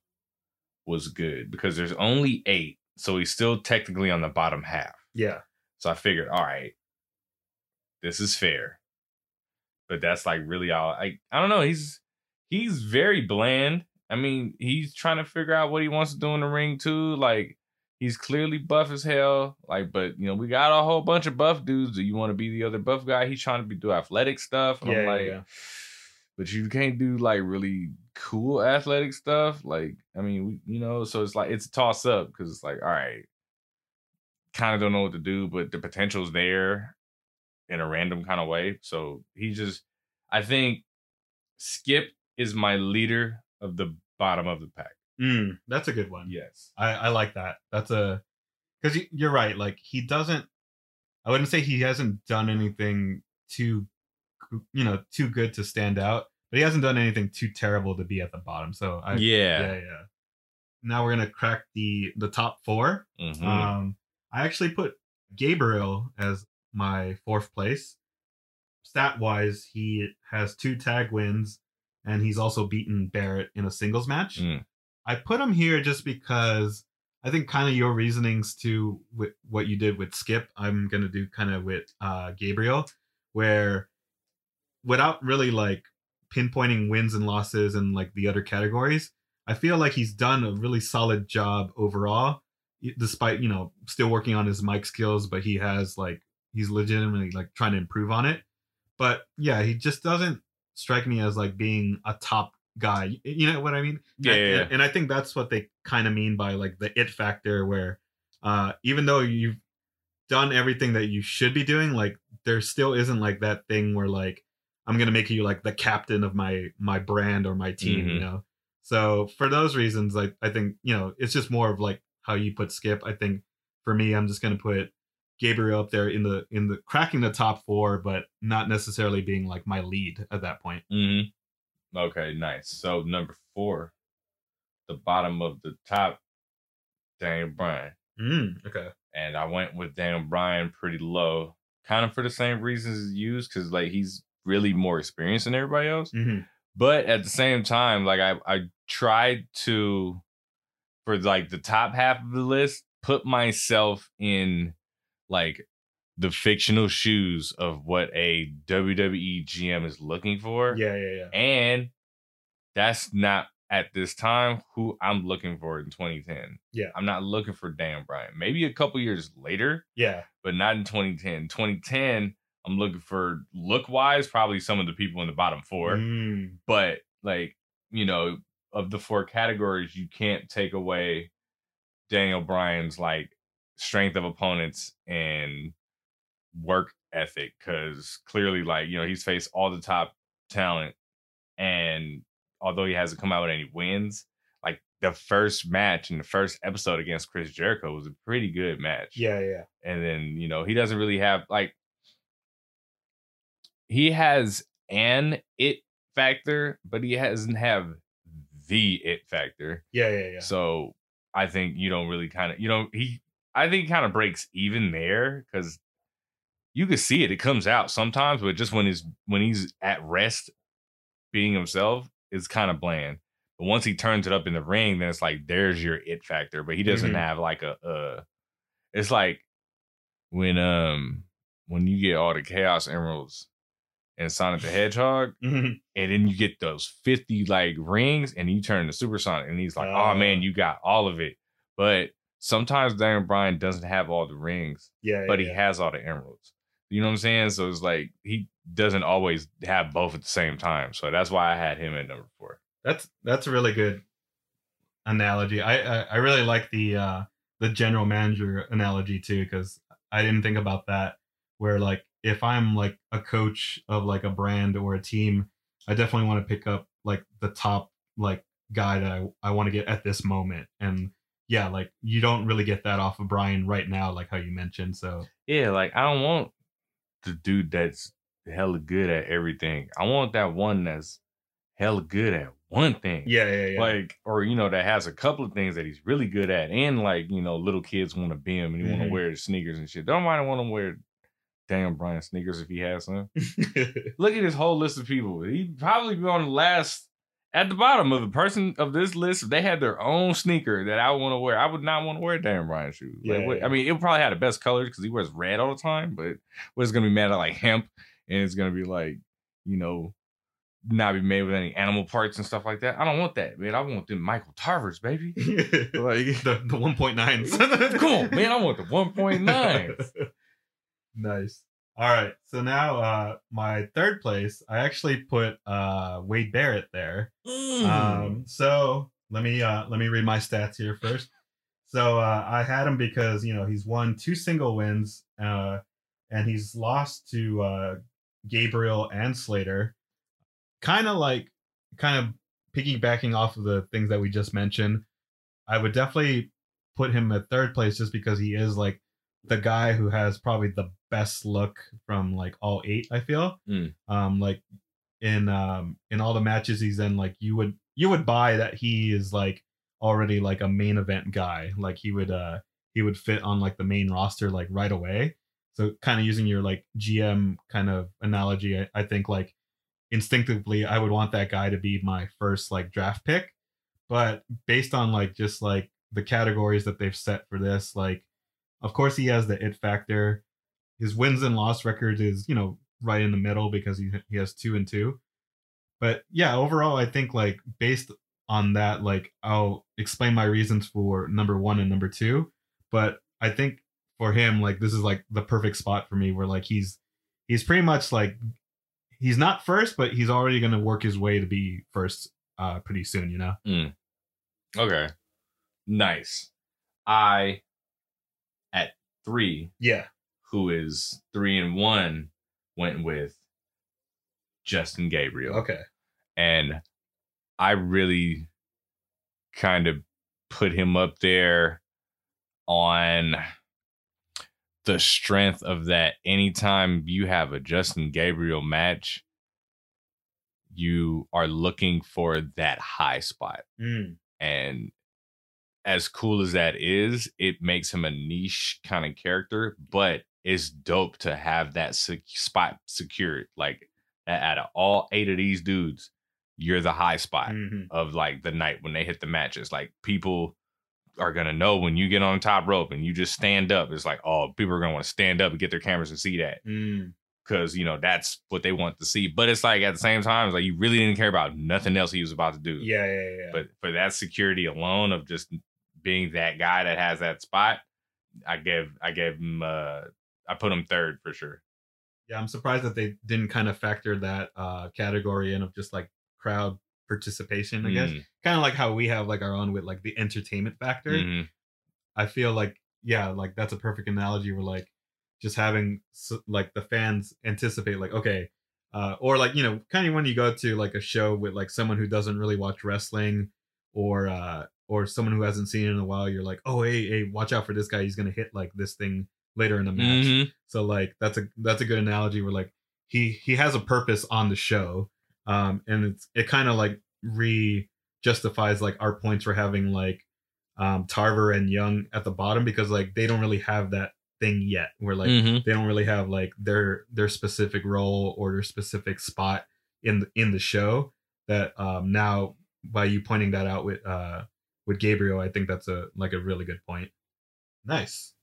was good because there's only eight. So he's still technically on the bottom half. yeah. So I figured, all right, this is fair. But that's like really all I I don't know. He's he's very bland. I mean, he's trying to figure out what he wants to do in the ring too. Like he's clearly buff as hell. Like, but you know, we got a whole bunch of buff dudes. Do you want to be the other buff guy? He's trying to be do athletic stuff. And Yeah, I'm yeah, yeah. but you can't do like really cool athletic stuff. Like, I mean, we, you know, so it's like it's a toss up because it's like, all right, kind of don't know what to do, but the potential's there in a random kind of way. So he just, I think Skip is my leader of the bottom of the pack. Mm, that's a good one. Yes. I, I like that. That's a because you're right. Like he doesn't. I wouldn't say he hasn't done anything too, you know, too good to stand out, but he hasn't done anything too terrible to be at the bottom. So I, yeah. yeah, yeah. Now we're gonna crack the the top four. Mhm. Um, I actually put Gabriel as my fourth place. Stat wise, he has two tag wins, and he's also beaten Barrett in a singles match. Mm. I put him here just because I think kind of your reasonings to what you did with Skip, I'm gonna do kind of with uh, Gabriel, where without really like pinpointing wins and losses and like the other categories, I feel like he's done a really solid job overall, despite you know still working on his mic skills, but he has like he's legitimately like trying to improve on it. But yeah, he just doesn't strike me as like being a top guy. You know what I mean? Yeah, and, yeah. and I think that's what they kind of mean by like the it factor, where uh, even though you've done everything that you should be doing, like there still isn't like that thing where like I'm gonna make you like the captain of my my brand or my team, you Mhm. know. So for those reasons, like I think you know it's just more of like how you put Skip. I think for me, I'm just gonna put Gabriel up there in the in the cracking the top four, but not necessarily being like my lead at that point. Mm-hmm. Okay, nice. So number four, the bottom of the top, Daniel Bryan. Mm, okay. and I went with Daniel Bryan pretty low, kind of for the same reasons as used, because like he's really more experienced than everybody else. hmm But at the same time, like I I tried to for like the top half of the list, put myself in like the fictional shoes of what a WWE GM is looking for. Yeah, yeah, yeah. And that's not at this time who I'm looking for in 2010. Yeah. I'm not looking for Dan Bryan. Maybe a couple years later, Yeah. but not in 2010. 2010, I'm looking for look wise, probably some of the people in the bottom four. Mm, But like, you know, of the four categories, you can't take away Daniel Bryan's like strength of opponents and work ethic because clearly, like, you know, he's faced all the top talent. And although he hasn't come out with any wins, like the first match in the first episode against Chris Jericho was a pretty good match yeah, yeah. and then you know he doesn't really have like he has an it factor but he doesn't have the it factor Yeah, yeah, yeah. so i think you don't really kind of you know he i think kind of breaks even there because you can see it it comes out sometimes but just when he's when he's at rest being himself is kind of bland but once he turns it up in the ring then it's like there's your it factor but he doesn't Mhm. have like a uh it's like when um when you get all the chaos emeralds in Sonic the Hedgehog, Mhm. and then you get those 50 like rings and you turn to Supersonic, and he's like, Oh Uh. man, you got all of it. But sometimes Daniel Bryan doesn't have all the rings, Yeah, but yeah, he has all the emeralds. You know what I'm saying? So it's like he doesn't always have both at the same time. So that's why I had him at number four. That's that's a really good analogy. I I, I really like the uh the general manager analogy too because I didn't think about that. Where like if I'm like a coach of like a brand or a team, I definitely want to pick up like the top like guy that I, I want to get at this moment. And yeah, like you don't really get that off of Bryan right now, like how you mentioned. So Yeah, like I don't want the dude that's hella good at everything. I want that one that's hella good at one thing. yeah, yeah, yeah. Like, or you know, that has a couple of things that he's really good at, and like, you know, little kids want to be him and you want to wear the sneakers and shit. Don't mind want to wear Daniel Bryan sneakers if he has some. Look at this whole list of people. He'd probably be on the last at the bottom of the person of this list. If they had their own sneaker that I want to wear, I would not want to wear Daniel Bryan shoes. Like, Yeah, what- yeah. I mean, it probably had the best colors because he wears red all the time. But what's gonna be mad at like hemp, and it's gonna be like, you know, not be made with any animal parts and stuff like that. I don't want that, man. I want them Michael Tarvers, baby. Like, the the one point nines. come on, man. I want the 1.9. nice. All right. So now uh my third place, I actually put uh Wade Barrett there. Mm. Um so let me uh let me read my stats here first. So uh I had him because you know he's won two single wins uh and he's lost to uh Gabriel and Slater. Kind of like kind of piggybacking off of the things that we just mentioned. I would definitely put him at third place just because he is like the guy who has probably the best look from like all eight i feel Mm. um like in um in all the matches he's in like you would you would buy that he is like already like a main event guy like he would uh he would fit on like the main roster like right away. So kind of using your like GM kind of analogy, I, I think like instinctively I would want that guy to be my first like draft pick. But based on like just like the categories that they've set for this, like of course he has the it factor. His wins and loss record is, you know, right in the middle because he he has two and two. But yeah, overall I think like based on that, like I'll explain my reasons for number one and number two. But I think for him, like this is like the perfect spot for me where like he's he's pretty much like he's not first, but he's already gonna work his way to be first uh pretty soon, you know? Okay. Nice. I three, Yeah. who is three and one, went with Justin Gabriel. Okay. And I really kind of put him up there on the strength of that anytime you have a Justin Gabriel match, you are looking for that high spot. Mm. And as cool as that is, it makes him a niche kind of character, but it's dope to have that sec- spot secured. Like out of all eight of these dudes, you're the high spot Mhm. of like the night when they hit the matches. Like people are gonna know when you get on top rope and you just stand up. It's like, oh, people are gonna want to stand up and get their cameras and see that Mm. because you know that's what they want to see. But it's like at the same time, it's like you really didn't care about nothing else he was about to do. Yeah, yeah, yeah. But for that security alone of just being that guy that has that spot, I gave I gave him uh I put him third for sure. yeah, I'm surprised that they didn't kind of factor that uh category in of just like crowd participation, I guess. Mm, Kind of like how we have like our own with like the entertainment factor. mhm. I feel like yeah, like that's a perfect analogy where like just having like the fans anticipate like okay, uh, or like you know kind of when you go to like a show with like someone who doesn't really watch wrestling or uh or someone who hasn't seen it in a while, you're like oh hey hey watch out for this guy, he's gonna hit like this thing later in the match. Mhm. So like that's a that's a good analogy where like he he has a purpose on the show, um, and it's it kind of like re justifies like our points for having like um Tarver and Young at the bottom because like they don't really have that thing yet where like Mhm. they don't really have like their their specific role or their specific spot in the, in the show that um now by you pointing that out with uh with Gabriel I think that's a like a really good point. Nice.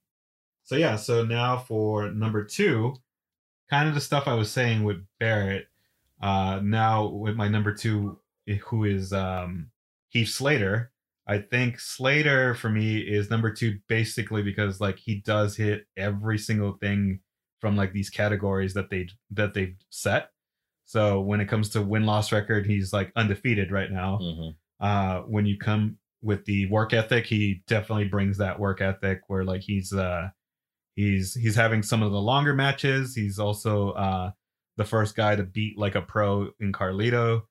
So yeah, so now for number 2 kind of the stuff I was saying with Barrett uh now with my number 2 who is um Heath Slater I think Slater for me is number two basically because like he does hit every single thing from like these categories that they that they've set. So when it comes to win loss record, he's like undefeated right now. Mhm. Uh, when you come with the work ethic, he definitely brings that work ethic where like he's uh he's he's having some of the longer matches. He's also uh the first guy to beat like a pro in Carlito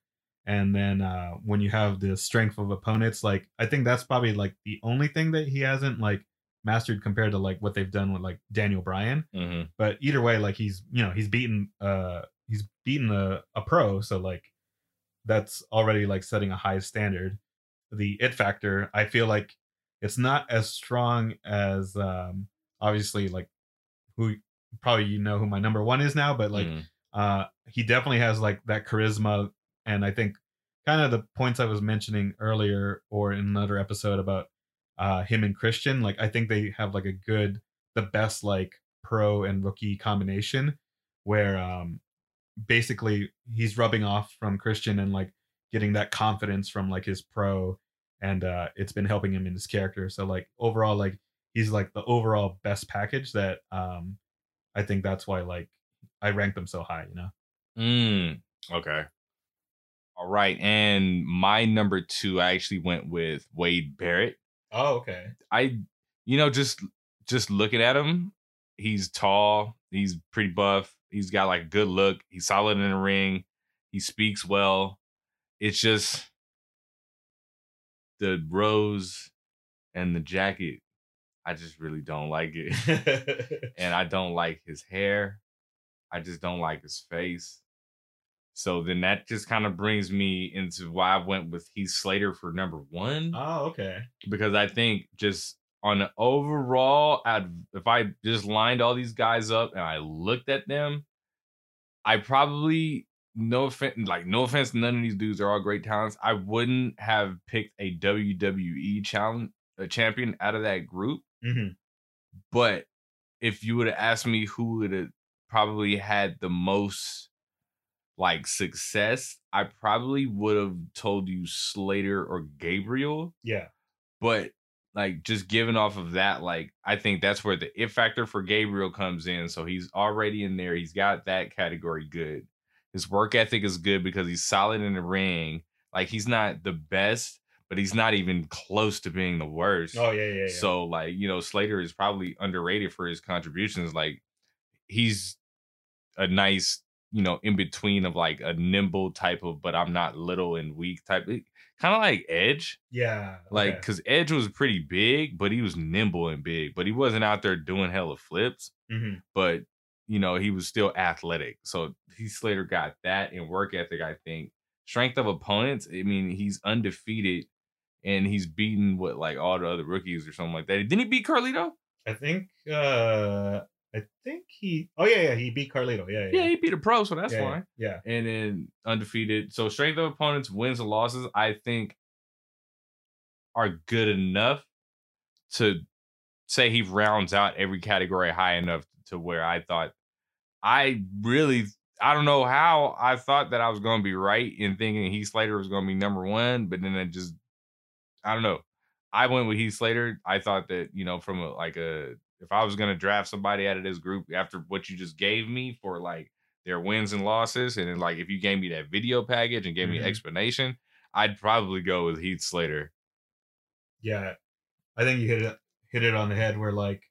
and then uh when you have the strength of opponents like i think that's probably like the only thing that he hasn't like mastered compared to like what they've done with like daniel bryan Mhm. but either way like he's you know he's beaten uh he's beaten a, a pro so like that's already like setting a high standard the it factor i feel like it's not as strong as um obviously like who probably you know who my number one is now but like Mhm. uh he definitely has like that charisma and i think kind of the points i was mentioning earlier or in another episode about uh him and christian like i think they have like a good the best like pro and rookie combination where um basically he's rubbing off from christian and like getting that confidence from like his pro and uh it's been helping him in his character so like overall like he's like the overall best package that um i think that's why like i ranked them so high you know Mm, okay. All right. And my number two, I actually went with Wade Barrett. oh okay I, you know, just just looking at him, he's tall, he's pretty buff, he's got like a good look, he's solid in the ring, he speaks well. It's just the rose and the jacket. I just really don't like it. and I don't like his hair. I just don't like his face. So then that just kind of brings me into why I went with Heath Slater for number one oh okay because I think just on the overall, I'd, if I just lined all these guys up and I looked at them, I probably no offense, like no offense, none of these dudes are all great talents. I wouldn't have picked a WWE challenge a champion out of that group. hmm But if you would have asked me who would have probably had the most like success, I probably would have told you Slater or Gabriel. Yeah. But like just given off of that, like I think that's where the if factor for Gabriel comes in. So he's already in there. He's got that category good. His work ethic is good because he's solid in the ring. Like he's not the best, but he's not even close to being the worst. Oh yeah, yeah, yeah. So like, you know, Slater is probably underrated for his contributions. Like he's a nice, you know, in between of like a nimble type of, but I'm not little and weak type. Kind of like Edge. yeah, Like, okay. cause Edge was pretty big, but he was nimble and big, but he wasn't out there doing hella flips. Mhm. But you know, he was still athletic. So he Slater got that and work ethic, I think. Strength of opponents, I mean, he's undefeated and he's beaten what like all the other rookies or something like that. Didn't he beat Carlito? I think uh I think he oh yeah, yeah, he beat Carlito. Yeah, yeah. Yeah, he beat a pro, so that's yeah, fine. Yeah. And then undefeated. So strength of opponents, wins and losses, I think are good enough to say he rounds out every category high enough to where I thought I really I don't know how I thought that I was going to be right in thinking Heath Slater was going to be number one, but then it just I don't know. I went with Heath Slater. I thought that you know from a, like a if I was going to draft somebody out of this group after what you just gave me for like their wins and losses, and then like if you gave me that video package and gave me Mhm. an explanation, I'd probably go with Heath Slater. Yeah. I think you hit it hit it on the head where like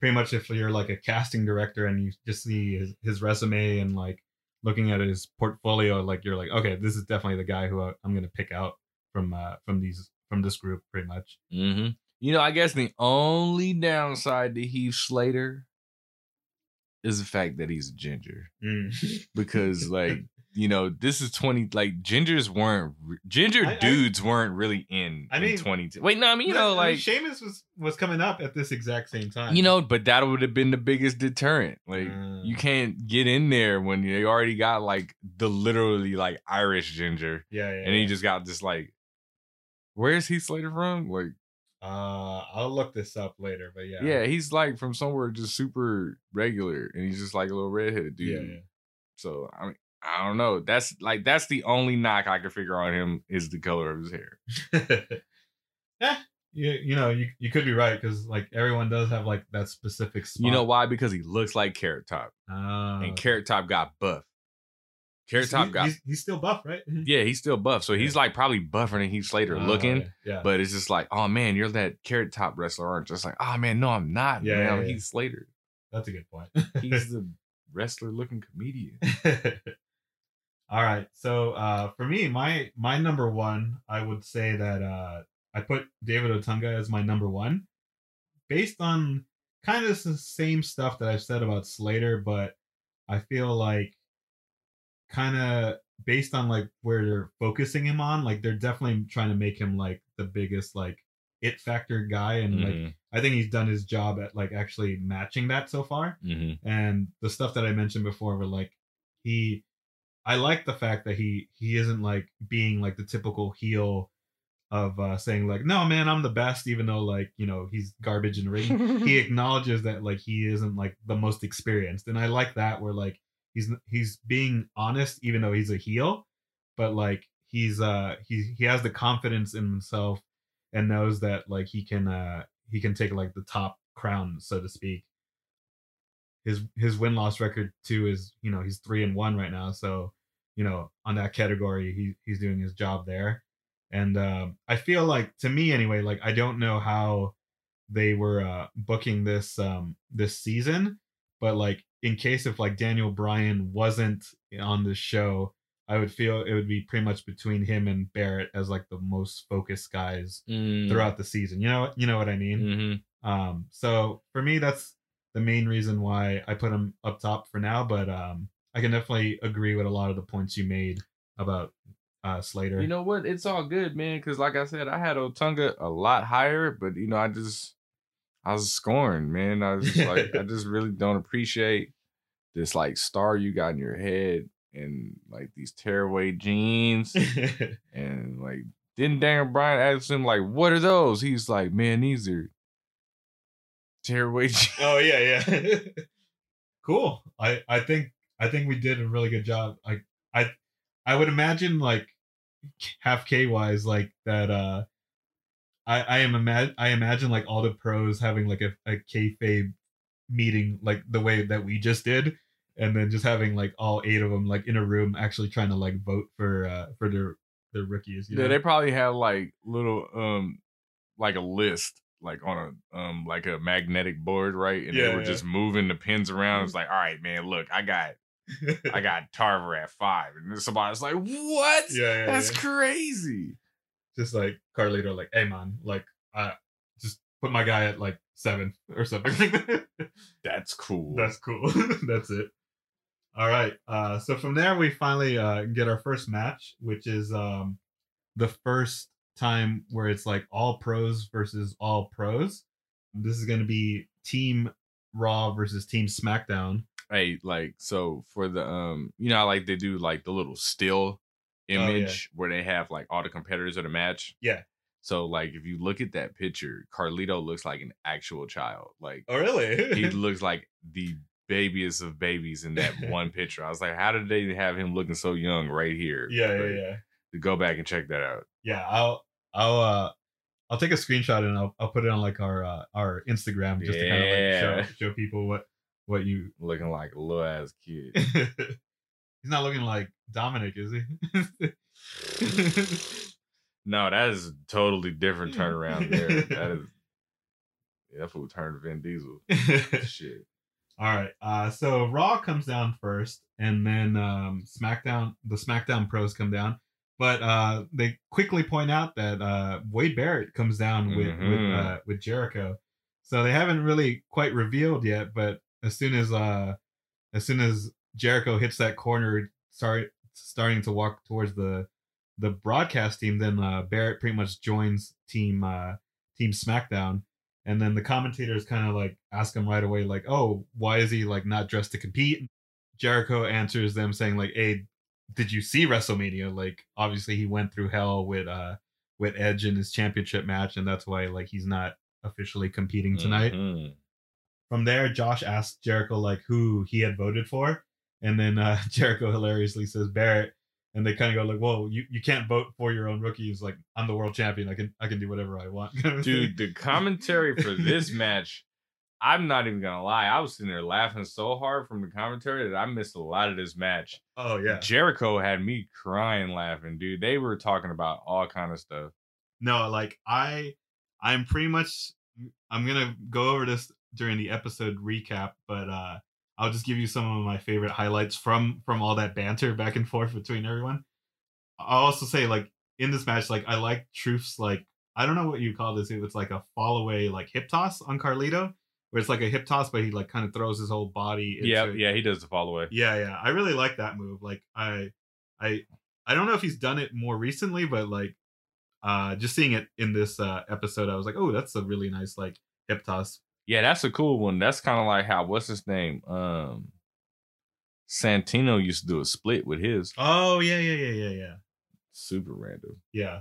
pretty much if you're like a casting director and you just see his, his resume and like looking at his portfolio like you're like okay this is definitely the guy who i'm gonna pick out from uh from these from this group pretty much Mm-hmm. You know, I guess the only downside to Heath Slater is the fact that he's a ginger. Mm. Because, like, you know, this is 20, like, gingers weren't, ginger I- I- dudes weren't really in, I in mean- 20. Wait, no, I mean, you know, I mean, like, Sheamus was was coming up at this exact same time you know, but that would have been the biggest deterrent. Like, Mm. you can't get in there when they already got, like, the literally, like, Irish ginger. yeah yeah And he yeah. just got this, like, where's he Slater from? Like, uh i'll look this up later but yeah Yeah. he's like from somewhere just super regular, and he's just like a little redheaded dude. yeah, yeah. So I mean, I don't know. That's like that's the only knock I can figure on him is the color of his hair. yeah, you, you know, you, you could be right because like everyone does have like that specific spot. You know why? Because he looks like Carrot Top, Uh, and Carrot Top got buff. Carrot Top he- got he's, he's still buff, right? yeah, he's still buff, so he's Yeah. like probably buffer than Heath Slater Oh, looking. okay. Yeah. But it's just like, oh man, you're that Carrot Top wrestler, aren't you? Just like, oh man, no, I'm not. Yeah, man, yeah, I'm yeah. Heath Slater. That's a good point. He's the wrestler looking comedian. All right. So uh for me, my my number one, I would say that uh I put David Otunga as my number one. Based on kind of the same stuff that I've said about Slater, but I feel like kind of based on like where they're focusing him on, like they're definitely trying to make him like the biggest like it factor guy and like Mhm, I think he's done his job at like actually matching that so far mhm. and the stuff that I mentioned before were like he I like the fact that he he isn't like being like the typical heel of uh saying like no man I'm the best even though like you know he's garbage in the ring. He acknowledges that like he isn't like the most experienced and I like that where like he's he's being honest even though he's a heel but like he's uh he he has the confidence in himself and knows that like he can uh he can take like the top crown so to speak his his win loss record too is you know he's three and one right now. So you know on that category he he's doing his job there. And um i feel like to me anyway like i don't know how they were uh booking this um this season but like in case if like daniel bryan wasn't on this show i would feel it would be pretty much between him and barrett as like the most focused guys Mm, throughout the season. You know you know what i mean? Mhm. um, so for me, that's the main reason why I put him up top for now. But um, I can definitely agree with a lot of the points you made about uh, Slater. You know what? It's all good, man. Because like I said, I had Otunga a lot higher, but you know, I just I was scorned, man. I was just like, I just really don't appreciate this like star you got in your head and like these tearaway jeans and like didn't Daniel Bryan ask him like, what are those? He's like, man, these are oh yeah, yeah. cool. I I think I think we did a really good job. I I I would imagine like half K wise like that. uh I I am imagine I imagine like all the pros having like a a kayfabe meeting like the way that we just did. And then just having like all eight of them like in a room actually trying to like vote for uh for their their rookies. You Yeah, know? they probably have like little um like a list like on a um like a magnetic board, right? And Yeah, they were yeah. just moving the pins around. It's like, all right, man, look, I got I got Tarver at five. And somebody's like, What? yeah, yeah, That's yeah. crazy. just like Carlito, like, hey man, like, I just put my guy at like seven or something. That's cool. That's cool. That's it. All right. Uh, so from there, we finally uh, get our first match, which is um, the first time where it's like all pros versus all pros. This is going to be Team Raw versus Team SmackDown. hey, like so for the um, you know, like they do like the little still image where they have like all the competitors of the match. Yeah. So like if you look at that picture, Carlito looks like an actual child. Like Oh, really? he looks like the babiest of babies in that one picture. I was like, how did they have him looking so young right here? yeah, yeah, yeah. To go back and check that out. yeah i'll i'll uh i'll take a screenshot and i'll, I'll put it on like our uh, our instagram just to kind of like show, show people what what you Looking like a little ass kid. he's not looking like dominic is he no, that is a totally different turnaround there. That is yeah, that fool turned Vin Diesel. Shit. all right uh so raw comes down first and then um smackdown the smackdown pros come down but uh they quickly point out that uh wade barrett comes down with with Mhm. uh with jericho. So they haven't really quite revealed yet but as soon as uh as soon as jericho hits that corner start starting to walk towards the the broadcast team then uh barrett pretty much joins team uh team smackdown. And then the commentators kind of like ask him right away like oh why is he like not dressed to compete? Jericho answers them saying like hey did you see wrestlemania? Like obviously he went through hell with uh with edge in his championship match and that's why like he's not officially competing tonight. Mhm. from there josh asked jericho like who he had voted for and then uh jericho hilariously says barrett and they kind of go like whoa you, you can't vote for your own rookies like i'm the world champion. I can i can do whatever i want. Dude, the commentary for this match, I'm not even gonna lie. I was sitting there laughing so hard from the commentary that I missed a lot of this match. oh yeah Jericho had me crying laughing, dude. They were talking about all kind of stuff. no like i i'm pretty much i'm gonna go over this during the episode recap but uh i'll just give you some of my favorite highlights from from all that banter back and forth between everyone i'll also say like in this match like i like truth's like i don't know what you call this It was like a fall away like hip toss on carlito where it's like a hip toss but he like kind of throws his whole body into, Yeah, yeah, he does the follow away. yeah yeah i really like that move like i i i don't know if he's done it more recently but like uh just seeing it in this uh episode i was like oh that's a really nice like hip toss Yeah, that's a cool one. That's kind of like how what's his name? Um Santino used to do a split with his. oh yeah yeah yeah yeah yeah Super random. yeah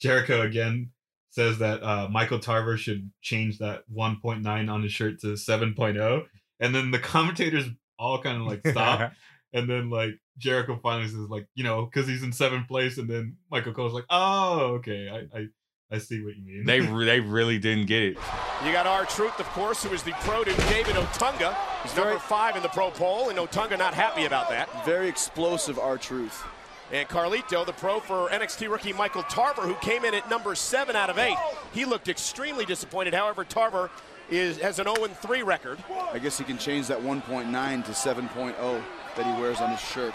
jericho again says that uh michael tarver should change that 1.9 on his shirt to 7.0 and then the commentators all kind of like stop and then like jericho finally says like you know because he's in seventh place and then michael cole's like oh okay i i, I see what you mean they re- they really didn't get it. You got R Truth, of course, who is the pro to David Otunga. He's number five in the pro poll, and Otunga not happy about that. Very explosive R Truth. And Carlito, the pro for NXT rookie Michael Tarver, who came in at number seven out of eight. He looked extremely disappointed. However, Tarver is has an 0-3 record. I guess he can change that 1.9 to 7.0 that he wears on his shirt.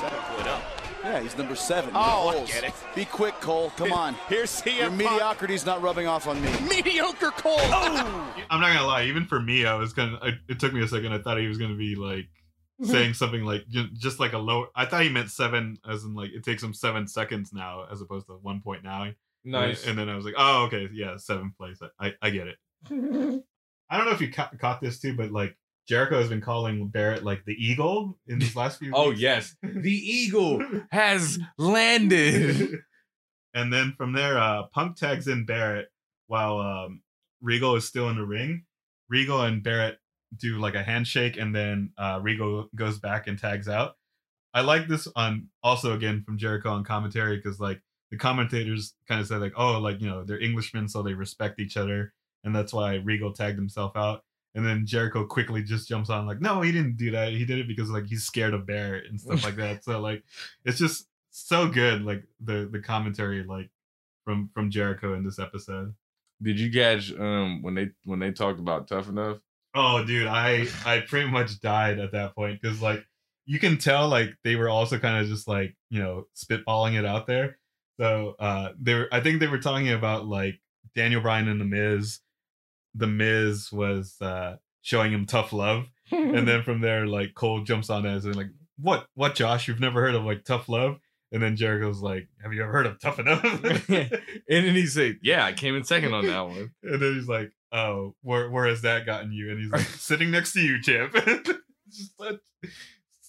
7.0. Yeah, he's number seven. Oh, I get it. Be quick, Cole. Come on. Here's CM Your mediocrity's not rubbing off on me. Mediocre Cole. Oh! I'm not gonna lie. Even for me, I was gonna. I, it took me a second. I thought he was gonna be like saying something like just like a low. I thought he meant seven, as in like it takes him seven seconds now, as opposed to 1.9. Nice. and then I was like, oh, okay, yeah, seventh place. I, I, I get it. I don't know if you ca- caught this too, but like Jericho has been calling Barrett like the eagle in these last few. Oh weeks. yes, the eagle has landed. and then from there, uh, Punk tags in Barrett while um, Regal is still in the ring. Regal and Barrett do like a handshake, and then uh, Regal goes back and tags out. I like this on also again from Jericho on commentary because like the commentators kind of said like, oh, like you know they're Englishmen, so they respect each other, and that's why Regal tagged himself out. And then Jericho quickly just jumps on like, no, he didn't do that. He did it because like he's scared of bear and stuff like that. So like, it's just so good. Like the the commentary like from from Jericho in this episode. Did you catch um when they when they talked about tough enough? Oh, dude, I I pretty much died at that point because like you can tell like they were also kind of just like you know spitballing it out there. So uh they were I think they were talking about like Daniel Bryan and the Miz. The Miz was uh showing him tough love, and then from there like Cole jumps on as and like what what Josh you've never heard of like tough love. And then Jericho's like, "Have you ever heard of Tough Enough?" and then he said, "Yeah, I came in second on that one." And then he's like, "Oh, where where has that gotten you?" And he's like, "Sitting next to you, champ." Just such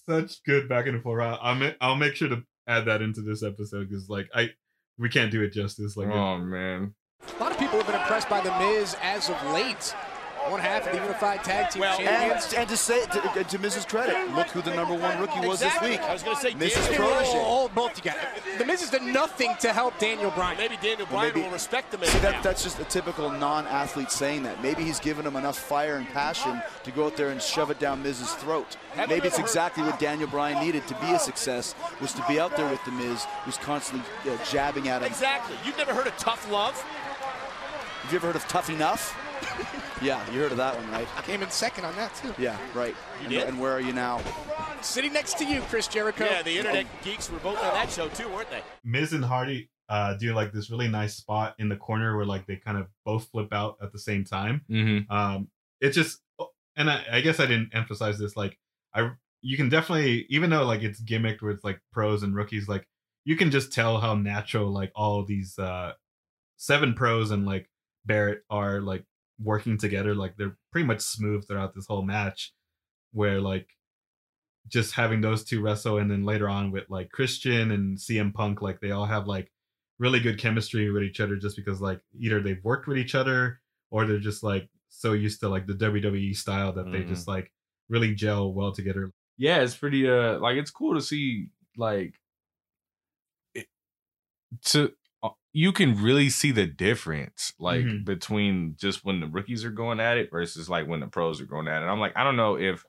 such good back and forth. I'll I'll I'll make sure to add that into this episode because like I we can't do it justice. Like Oh man, A lot of people have been impressed by The Miz as of late. One half of the Unified Tag Team Well, Champions. And, and to say to, to Miz's Credit, look who the number one rookie was Exactly. this week. I was going to say, Miz's Protege. Oh, both together. The Miz has done nothing to help Daniel Bryan. maybe Daniel Bryan maybe- will respect the man. See, that, that's just a typical non-athlete saying that. Maybe he's given him enough fire and passion to go out there and shove it down Miz's throat. Have Maybe it's heard- exactly what Daniel Bryan needed to be a success, was to be out there with the Miz, who's constantly uh, jabbing at him. Exactly. You've never heard of tough love? Have you ever heard of Tough Enough? yeah, you heard of that one, right? I came in second on that, too. Yeah, right. You and, did? and where are you now? Sitting next to you, Chris Jericho. Yeah, the internet geeks were both on that show too, weren't they? Miz and Hardy uh do like this really nice spot in the corner where like they kind of both flip out at the same time. mm-hmm. um it's just and I, I guess i didn't emphasize this like i you can definitely even though like it's gimmicked with like pros and rookies like you can just tell how natural like all these uh seven pros and like barrett are like working together like they're pretty much smooth throughout this whole match where like just having those two wrestle and then later on with like christian and cm punk like they all have like really good chemistry with each other just because like either they've worked with each other or they're just like so used to like the WWE style that they Mhm. just like really gel well together. yeah, it's pretty uh like it's cool to see like it, to you can really see the difference like Mhm. between just when the rookies are going at it versus like when the pros are going at it. I'm like I don't know if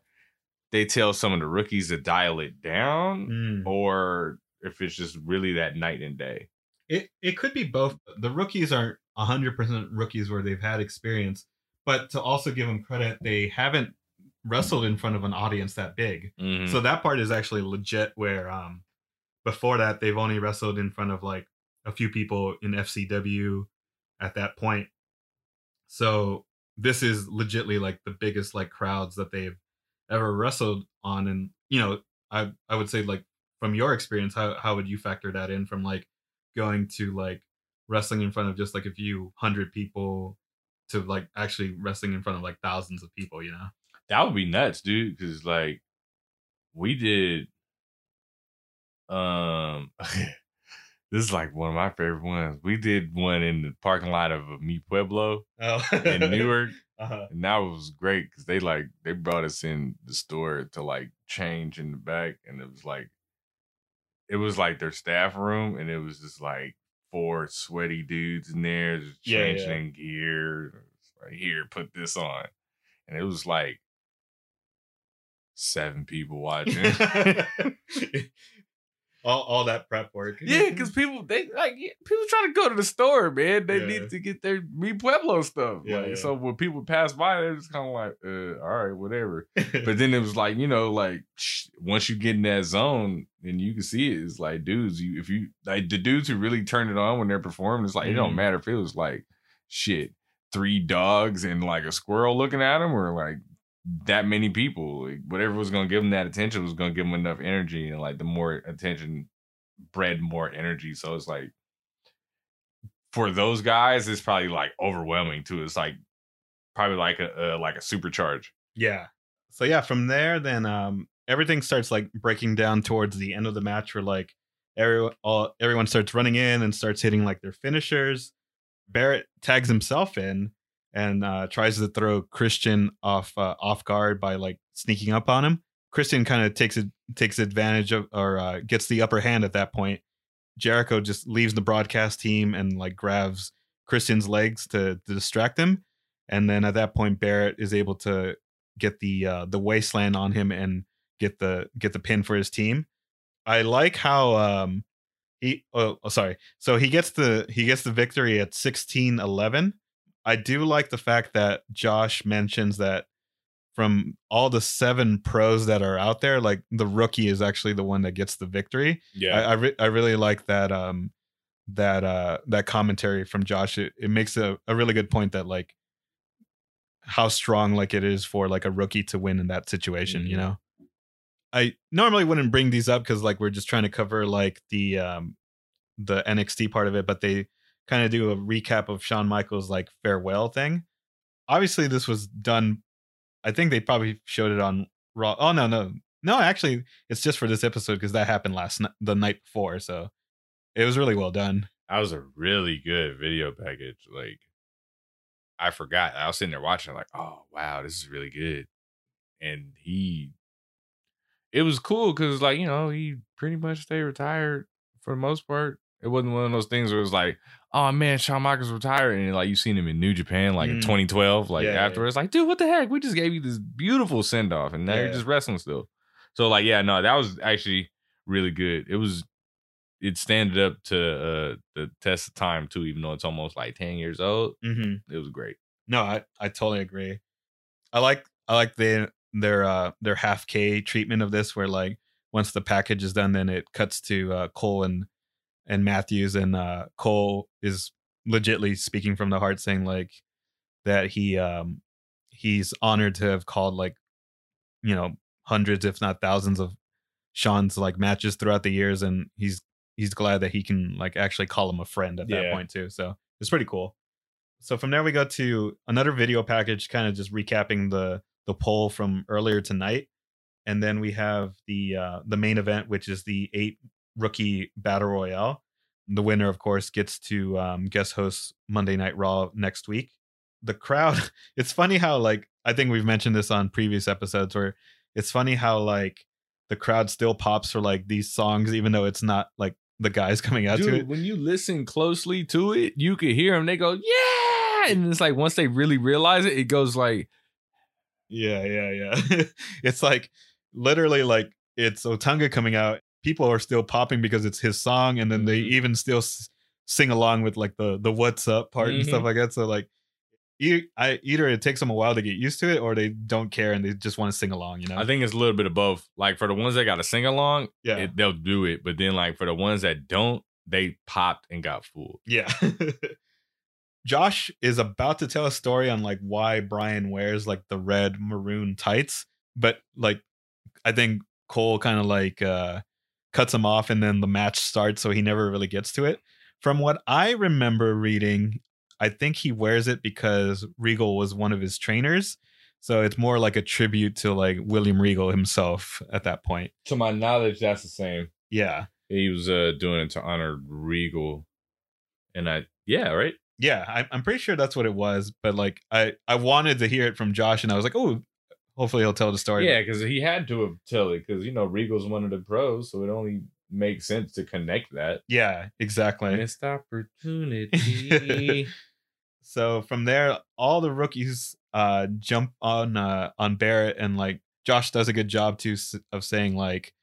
they tell some of the rookies to dial it down Mm. or if it's just really that night and day. It it could be both. The rookies aren't hundred percent rookies where they've had experience, but to also give them credit, they haven't wrestled in front of an audience that big. Mhm. So that part is actually legit. Where um before that they've only wrestled in front of like a few people in FCW at that point. So this is legitly like the biggest like crowds that they've ever wrestled on, and you know I I would say like from your experience, how how would you factor that in from like going to like wrestling in front of just like a few hundred people to like actually wrestling in front of like thousands of people, you know? That would be nuts, dude. Because like we did, um, this is like one of my favorite ones. We did one in the parking lot of Mi Pueblo Oh, in Newark, uh-huh. and that was great because they like they brought us in the store to like change in the back, and it was like it was like their staff room, and it was just like four sweaty dudes in there just changing yeah. in gear. Like here, put this on, and it was like seven people watching. all, all that prep work. yeah, because people they like people trying to go to the store, man. They Yeah. need to get their Mi Pueblo stuff. Yeah, like, yeah. So when people pass by, they're just kind of like, uh, all right, whatever. But then it was like, you know, like once you get in that zone and you can see it, it's like dudes, you if you like the dudes who really turn it on when they're performing, it's like it don't Mhm. matter if it was like shit, three dogs and like a squirrel looking at them, or like that many people. Like, whatever was gonna give them that attention was gonna give them enough energy, and like the more attention bred more energy. So it's like for those guys, it's probably like overwhelming too. It's like probably like a, a like a supercharge. Yeah. So yeah, from there, then um, everything starts like breaking down towards the end of the match, where like everyone, all everyone starts running in and starts hitting like their finishers. Barrett tags himself in and uh, tries to throw Christian off uh, off guard by like sneaking up on him. Christian kind of takes it takes advantage of or uh, gets the upper hand at that point. Jericho just leaves the broadcast team and like grabs Christian's legs to, to distract him, and then at that point Barrett is able to get the uh, the wasteland on him and get the get the pin for his team. I like how um he oh, oh sorry. So he gets the he gets the victory at 16-11. I do like the fact that Josh mentions that from all the seven pros that are out there, like the rookie is actually the one that gets the victory. Yeah. I I, re- I really like that um that uh that commentary from Josh. It, it makes a, a really good point that like how strong like it is for like a rookie to win in that situation, you Mhm. know. I normally wouldn't bring these up because like we're just trying to cover like the um the NXT part of it, but they kind of do a recap of Shawn Michaels like farewell thing. Obviously, this was done. I think they probably showed it on Raw. Oh no, no, no! Actually, it's just for this episode because that happened last night, the night before. So it was really well done. That was a really good video package. Like, I forgot. I was sitting there watching, like, oh wow, this is really good. And he, it was cool because, like, you know, he pretty much stayed retired for the most part. It wasn't one of those things where it was like, oh man, Shawn Michaels retired, and like you seen him in New Japan, like in Mm. 2012. Like Yeah, yeah, afterwards, like, dude, what the heck? We just gave you this beautiful send off, and now Yeah. you're just wrestling still. So, like, yeah, no, that was actually really good. It was it standed up to uh the test of time too, even though it's almost like 10 years old. Mm-hmm. It was great. No, I, I totally agree. I like I like the their uh their half K treatment of this where like once the package is done then it cuts to uh Cole and and Mathews and uh Cole is legitly speaking from the heart saying like that he um he's honored to have called like you know hundreds if not thousands of Shawn's like matches throughout the years and he's he's glad that he can like actually call him a friend at that Yeah. point too. So it's pretty cool. So from there we go to another video package, kind of just recapping the the poll from earlier tonight, and then we have the uh, the main event, which is the eight rookie battle royale. The winner, of course, gets to um, guest host Monday Night Raw next week. The crowd, it's funny how like I think we've mentioned this on previous episodes, where it's funny how like the crowd still pops for like these songs, even though it's not like the guys coming out to it. when you listen closely to it, you could hear them. They go, yeah. And it's like once they really realize it, it goes like, Yeah, yeah, yeah. it's like literally like it's Otunga coming out. People are still popping because it's his song, and then they Mhm. even still s- sing along with like the the "What's Up" part and stuff Mhm. like that. So like, e- I either it takes them a while to get used to it, or they don't care and they just want to sing along. You know? I think it's a little bit of both. Like for the ones that got to sing along, yeah, it, they'll do it. But then like for the ones that don't, they popped and got fooled. yeah. Josh is about to tell a story on like why Bryan wears like the red maroon tights, but like I think Cole kind of like uh cuts him off and then the match starts so he never really gets to it. From what I remember reading, I think he wears it because Regal was one of his trainers. So it's more like a tribute to like William Regal himself at that point. To my knowledge, that's the same. Yeah. He was uh doing it to honor Regal. And I, yeah, right? Yeah, I, I'm pretty sure that's what it was. But like, I I wanted to hear it from Josh, and I was like, oh, hopefully he'll tell the story. Yeah, because he had to have tell it because you know Regal's one of the pros, so it only makes sense to connect that. yeah, exactly. Missed opportunity. So from there, all the rookies uh jump on uh on Barrett, and like Josh does a good job too of saying like,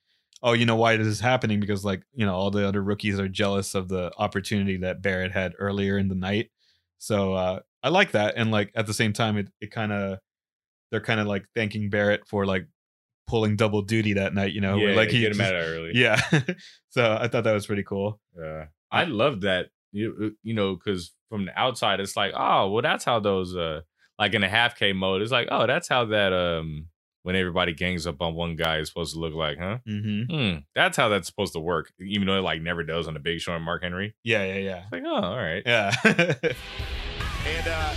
oh, you know why this is happening because like you know all the other rookies are jealous of the opportunity that Barrett had earlier in the night. So uh I like that, and like at the same time, it it kind of they're kind of like thanking Barrett for like pulling double duty that night. You know, where, yeah, like get him just- out of early. Yeah. so I thought that was pretty cool. Yeah. I love that. You you know, because from the outside, it's like, oh, well, that's how those uh like in a half K mode, it's like, oh, that's how that um when everybody gangs up on one guy is supposed to look like, huh? Mm-hmm. Hmm. That's how that's supposed to work, even though it like never does on the Big Show and Mark Henry. Yeah, yeah, yeah. It's like, oh, all right. Yeah. And uh,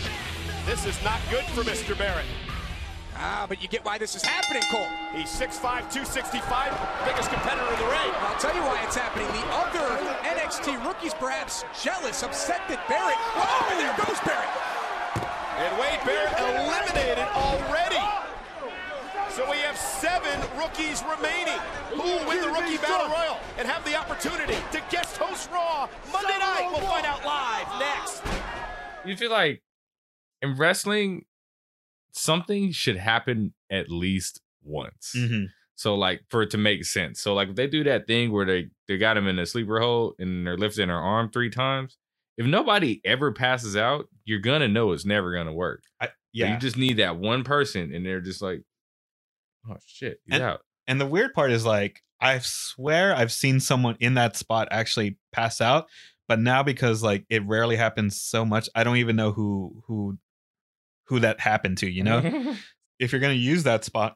this is not good for Mr. Barrett. Ah, but you get why this is happening, Cole. He's 6'5", 265, biggest competitor in the ring. I'll tell you why it's happening. The other NXT rookies perhaps jealous, upset that Barrett. Oh, and there goes Barrett. And Wade Barrett eliminated already. So we have seven rookies remaining. Who will win the Rookie Battle Royal and have the opportunity to guest host Raw Monday night? We'll find out live next. You feel like in wrestling, something should happen at least once. hmm So like for it to make sense. So like if they do that thing where they they got him in a sleeper hold and they're lifting her arm three times. If nobody ever passes out, you're gonna know it's never gonna work. I, So yeah. you just need that one person, and they're just like, "Oh shit, he's And- out." And the weird part is like I swear I've seen someone in that spot actually pass out, but now because like it rarely happens so much, I don't even know who who who that happened to, you know? if you're going to use that spot,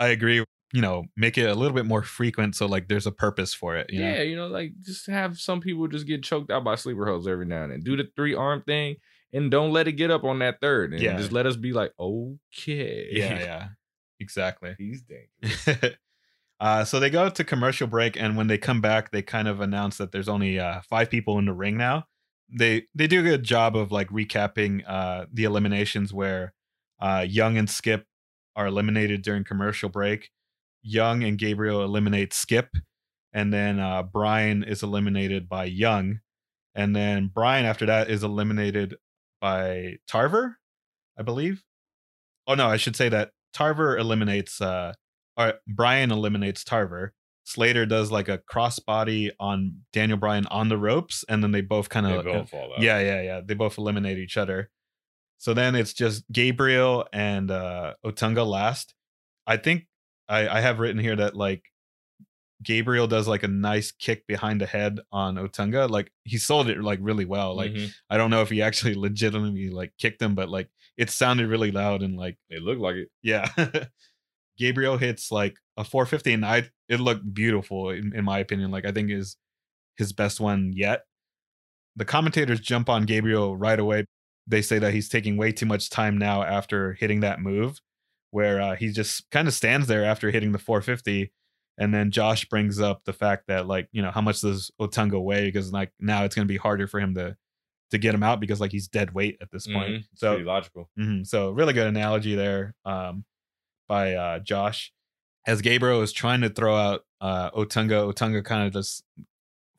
I agree, you know, make it a little bit more frequent so like there's a purpose for it, you know? yeah, you know, like just have some people just get choked out by sleeper holds every now and then. Do the three arm thing, and don't let it get up on that third. And Yeah. just let us be like, okay, Yeah, yeah. Exactly. he's dangerous. uh, so they go to commercial break, and when they come back, they kind of announce that there's only uh, five people in the ring now. They they do a good job of like recapping uh, the eliminations where uh, Young and Skip are eliminated during commercial break. Young and Gabriel eliminate Skip, and then uh, Bryan is eliminated by Young, and then Bryan after that is eliminated by Tarver, I believe. Oh no, I should say that Tarver eliminates uh or Bryan eliminates Tarver. Slater does like a crossbody on Daniel Bryan on the ropes, and then they both kind of yeah, yeah, yeah. They both eliminate each other. So then it's just Gabriel and uh Otunga last. I think I, I have written here that like Gabriel does like a nice kick behind the head on Otunga. Like he sold it like really well. Like Mhm. I don't know if he actually legitimately like kicked him, but like it sounded really loud and like it looked like it. yeah. Gabriel hits like a 450 and I it looked beautiful in, in my opinion. Like I think is his best one yet. The commentators jump on Gabriel right away. They say that he's taking way too much time now after hitting that move, where uh, he just kind of stands there after hitting the 450. And then Josh brings up the fact that like you know how much does Otunga weigh because like now it's going to be harder for him to to get him out because like he's dead weight at this point. Mhm. It's So logical. Mhm. So really good analogy there um, by uh, Josh. As Gabriel is trying to throw out uh, Otunga, Otunga kind of just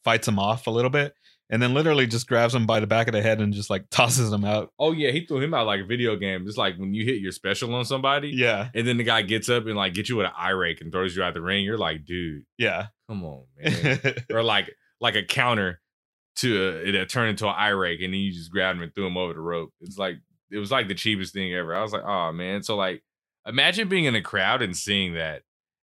fights him off a little bit, and then literally just grabs him by the back of the head and just like tosses him out. Oh yeah, he threw him out like a video game. It's like when you hit your special on somebody, Yeah, and then the guy gets up and like gets you with an eye rake and throws you out the ring. You're like, dude, yeah, come on, man. or like like a counter to a, it turned into an eye rake, and then you just grabbed him and threw him over the rope. It's like it was like the cheapest thing ever. I was like, oh man. So like, imagine being in a crowd and seeing that,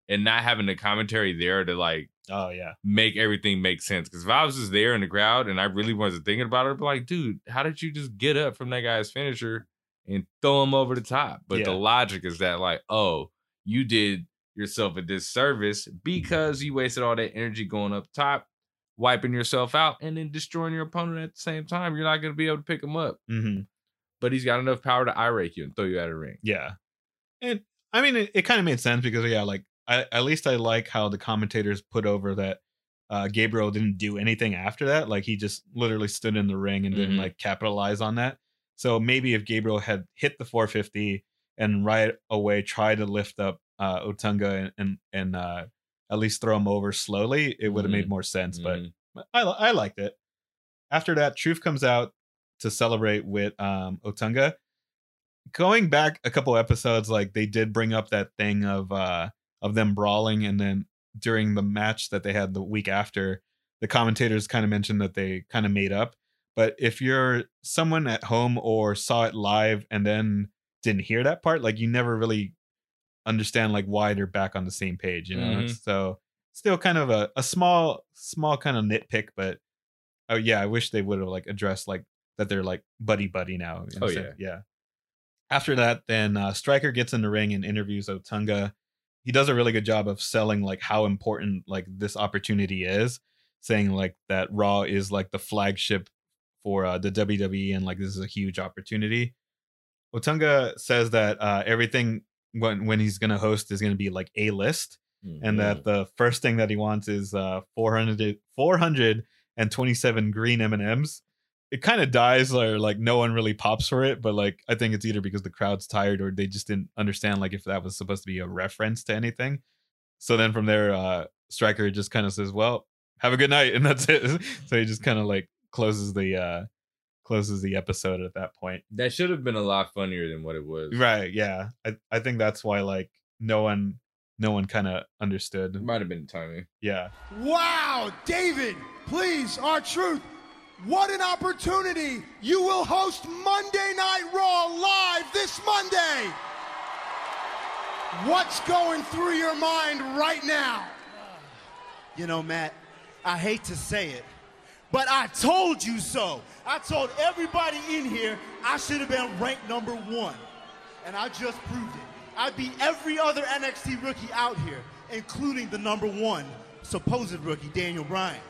and not having the commentary there to like oh yeah, make everything make sense. Because if I was just there in the crowd and I really wasn't thinking about it, I'd be like, dude, how did you just get up from that guy's finisher and throw him over the top? But the logic is that, like, oh, you did yourself a disservice because you wasted all that energy going up top, wiping yourself out, and then destroying your opponent at the same time. You're not going to be able to pick him up. hmm But he's got enough power to eye rake you and throw you out of the ring. yeah. And I mean, it, it kind of made sense because yeah, like I, at least I like how the commentators put over that uh, Gabriel didn't do anything after that. Like he just literally stood in the ring and didn't Mhm. like capitalize on that. So maybe if Gabriel had hit the 450 and right away tried to lift up uh, Otunga and and, and uh, at least throw him over slowly, it would have made more sense. Mhm. But I I liked it. After that, Truth comes out to celebrate with um, Otunga. Going back a couple episodes, like they did bring up that thing of uh of them brawling, and then during the match that they had the week after, the commentators kind of mentioned that they kind of made up. But if you're someone at home or saw it live and then didn't hear that part, like you never really understand like why they're back on the same page, you know? Mhm. So still kind of a, a small, small kind of nitpick, but oh yeah, I wish they would have like addressed like that they're like buddy buddy now. Oh, instead- yeah. After that, then uh, Striker gets in the ring and interviews Otunga. He does a really good job of selling like how important like this opportunity is, saying like that Raw is like the flagship for uh, the WWE and like this is a huge opportunity. Otunga says that uh, everything when when he's gonna host is gonna be like a list, and that the first thing that he wants is uh 400 427 green M&Ms. It kind of dies or like no one really pops for it, but like I think it's either because the crowd's tired or they just didn't understand like if that was supposed to be a reference to anything. So then from there uh Striker just kind of says, "Well, have a good night." And that's it. so he just kind of like closes the uh closes the episode at that point. That should have been a lot funnier than what it was. Right, yeah. I I think that's why like no one no one kind of understood. Might have been timing. Yeah. Wow, David, please, R Truth. What an opportunity. You will host Monday Night Raw live this Monday. What's going through your mind right now? You know, Matt, I hate to say it, but I told you so. I told everybody in here I should have been ranked number one. And I just proved it. I beat every other NXT rookie out here, including the number one supposed rookie, Daniel Bryan.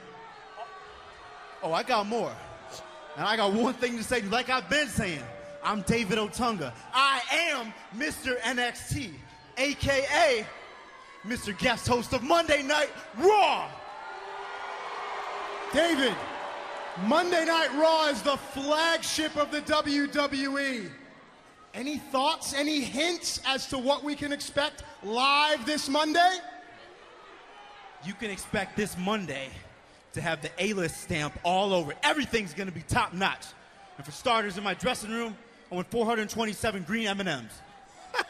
Oh, I got more. And I got one thing to say, like I've been saying. I'm David Otunga. I am Mr. NXT, aka Mr. Guest Host of Monday Night Raw. David, Monday Night Raw is the flagship of the WWE. Any thoughts, any hints as to what we can expect live this Monday? You can expect this Monday to have the A-list stamp all over. it. Everything's gonna be top notch. And for starters, in my dressing room, I want 427 green M&Ms.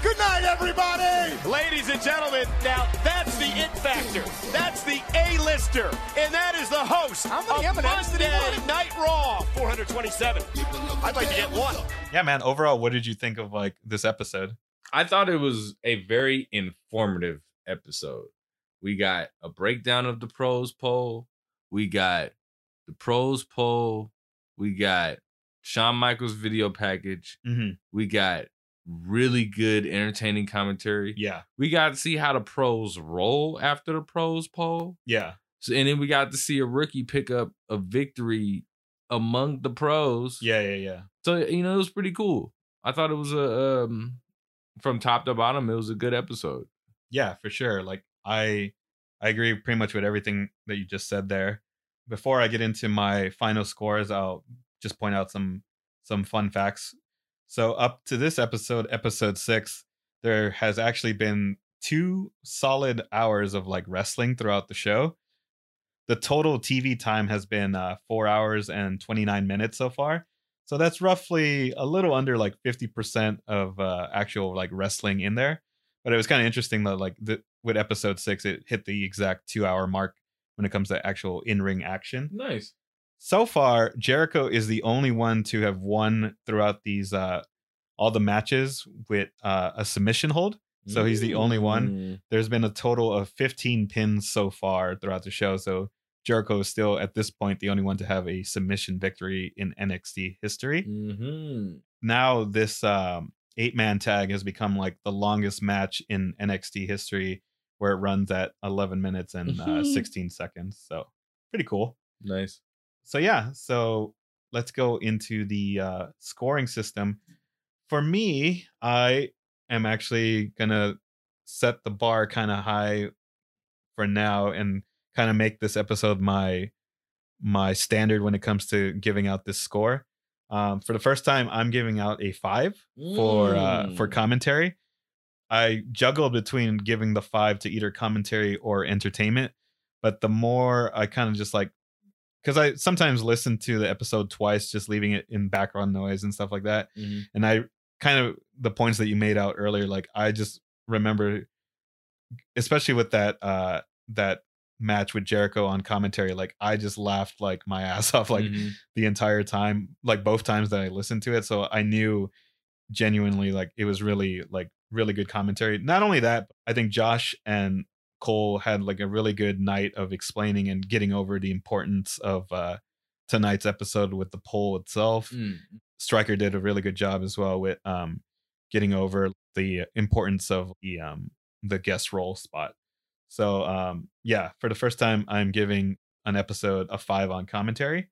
Good night, everybody. Ladies and gentlemen, now that's the it factor. That's the A-lister. And that is the host How many of M&Ms did he Monday? Night Raw, 427. I'd like to get one. Yeah, man. Overall, what did you think of like this episode? I thought it was a very informative episode. We got a breakdown of the pros poll. We got the pros poll. We got Shawn Michaels video package. Mm-hmm. We got really good entertaining commentary. Yeah, We got to see how the pros roll after the pros poll. yeah, So, and then we got to see a rookie pick up a victory among the pros. yeah, yeah, yeah. So you know, it was pretty cool. I thought it was a um from top to bottom, it was a good episode. Yeah, for sure. Like I I agree pretty much with everything that you just said there. Before I get into my final scores, I'll just point out some some fun facts. So up to this episode, episode 6, there has actually been two solid hours of like wrestling throughout the show. The total TV time has been uh 4 hours and 29 minutes so far. So that's roughly a little under like 50% of uh, actual like wrestling in there but it was kind of interesting that like the, with episode six it hit the exact two hour mark when it comes to actual in-ring action Nice. so far jericho is the only one to have won throughout these uh all the matches with uh, a submission hold so he's the only one Mm. there's been a total of 15 pins so far throughout the show so jericho is still at this point the only one to have a submission victory in nxt history Mhm. now this um, eight man tag has become like the longest match in NXT history, where it runs at 11 minutes and uh, 16 seconds. So pretty cool. Nice. So yeah, so let's go into the uh, scoring system. For me, I am actually gonna set the bar kind of high for now and kind of make this episode my my standard when it comes to giving out this score. Um, for the first time, I'm giving out a five for uh, for Mm. commentary. I juggled between giving the five to either commentary or entertainment, but the more I kind of just like because I sometimes listen to the episode twice, just leaving it in background noise and stuff like that. Mhm. And I kind of the points that you made out earlier, like I just remember, especially with that uh that match with Jericho on commentary, like I just laughed like my ass off like Mhm. the entire time, like both times that I listened to it. So I knew genuinely like it was really like really good commentary. Not only that, I think Josh and Cole had like a really good night of explaining and getting over the importance of uh tonight's episode with the poll itself. Mm. Striker did a really good job as well with um getting over the importance of the um the guest role spot. So um yeah, for the first time I'm giving an episode a 5 on commentary.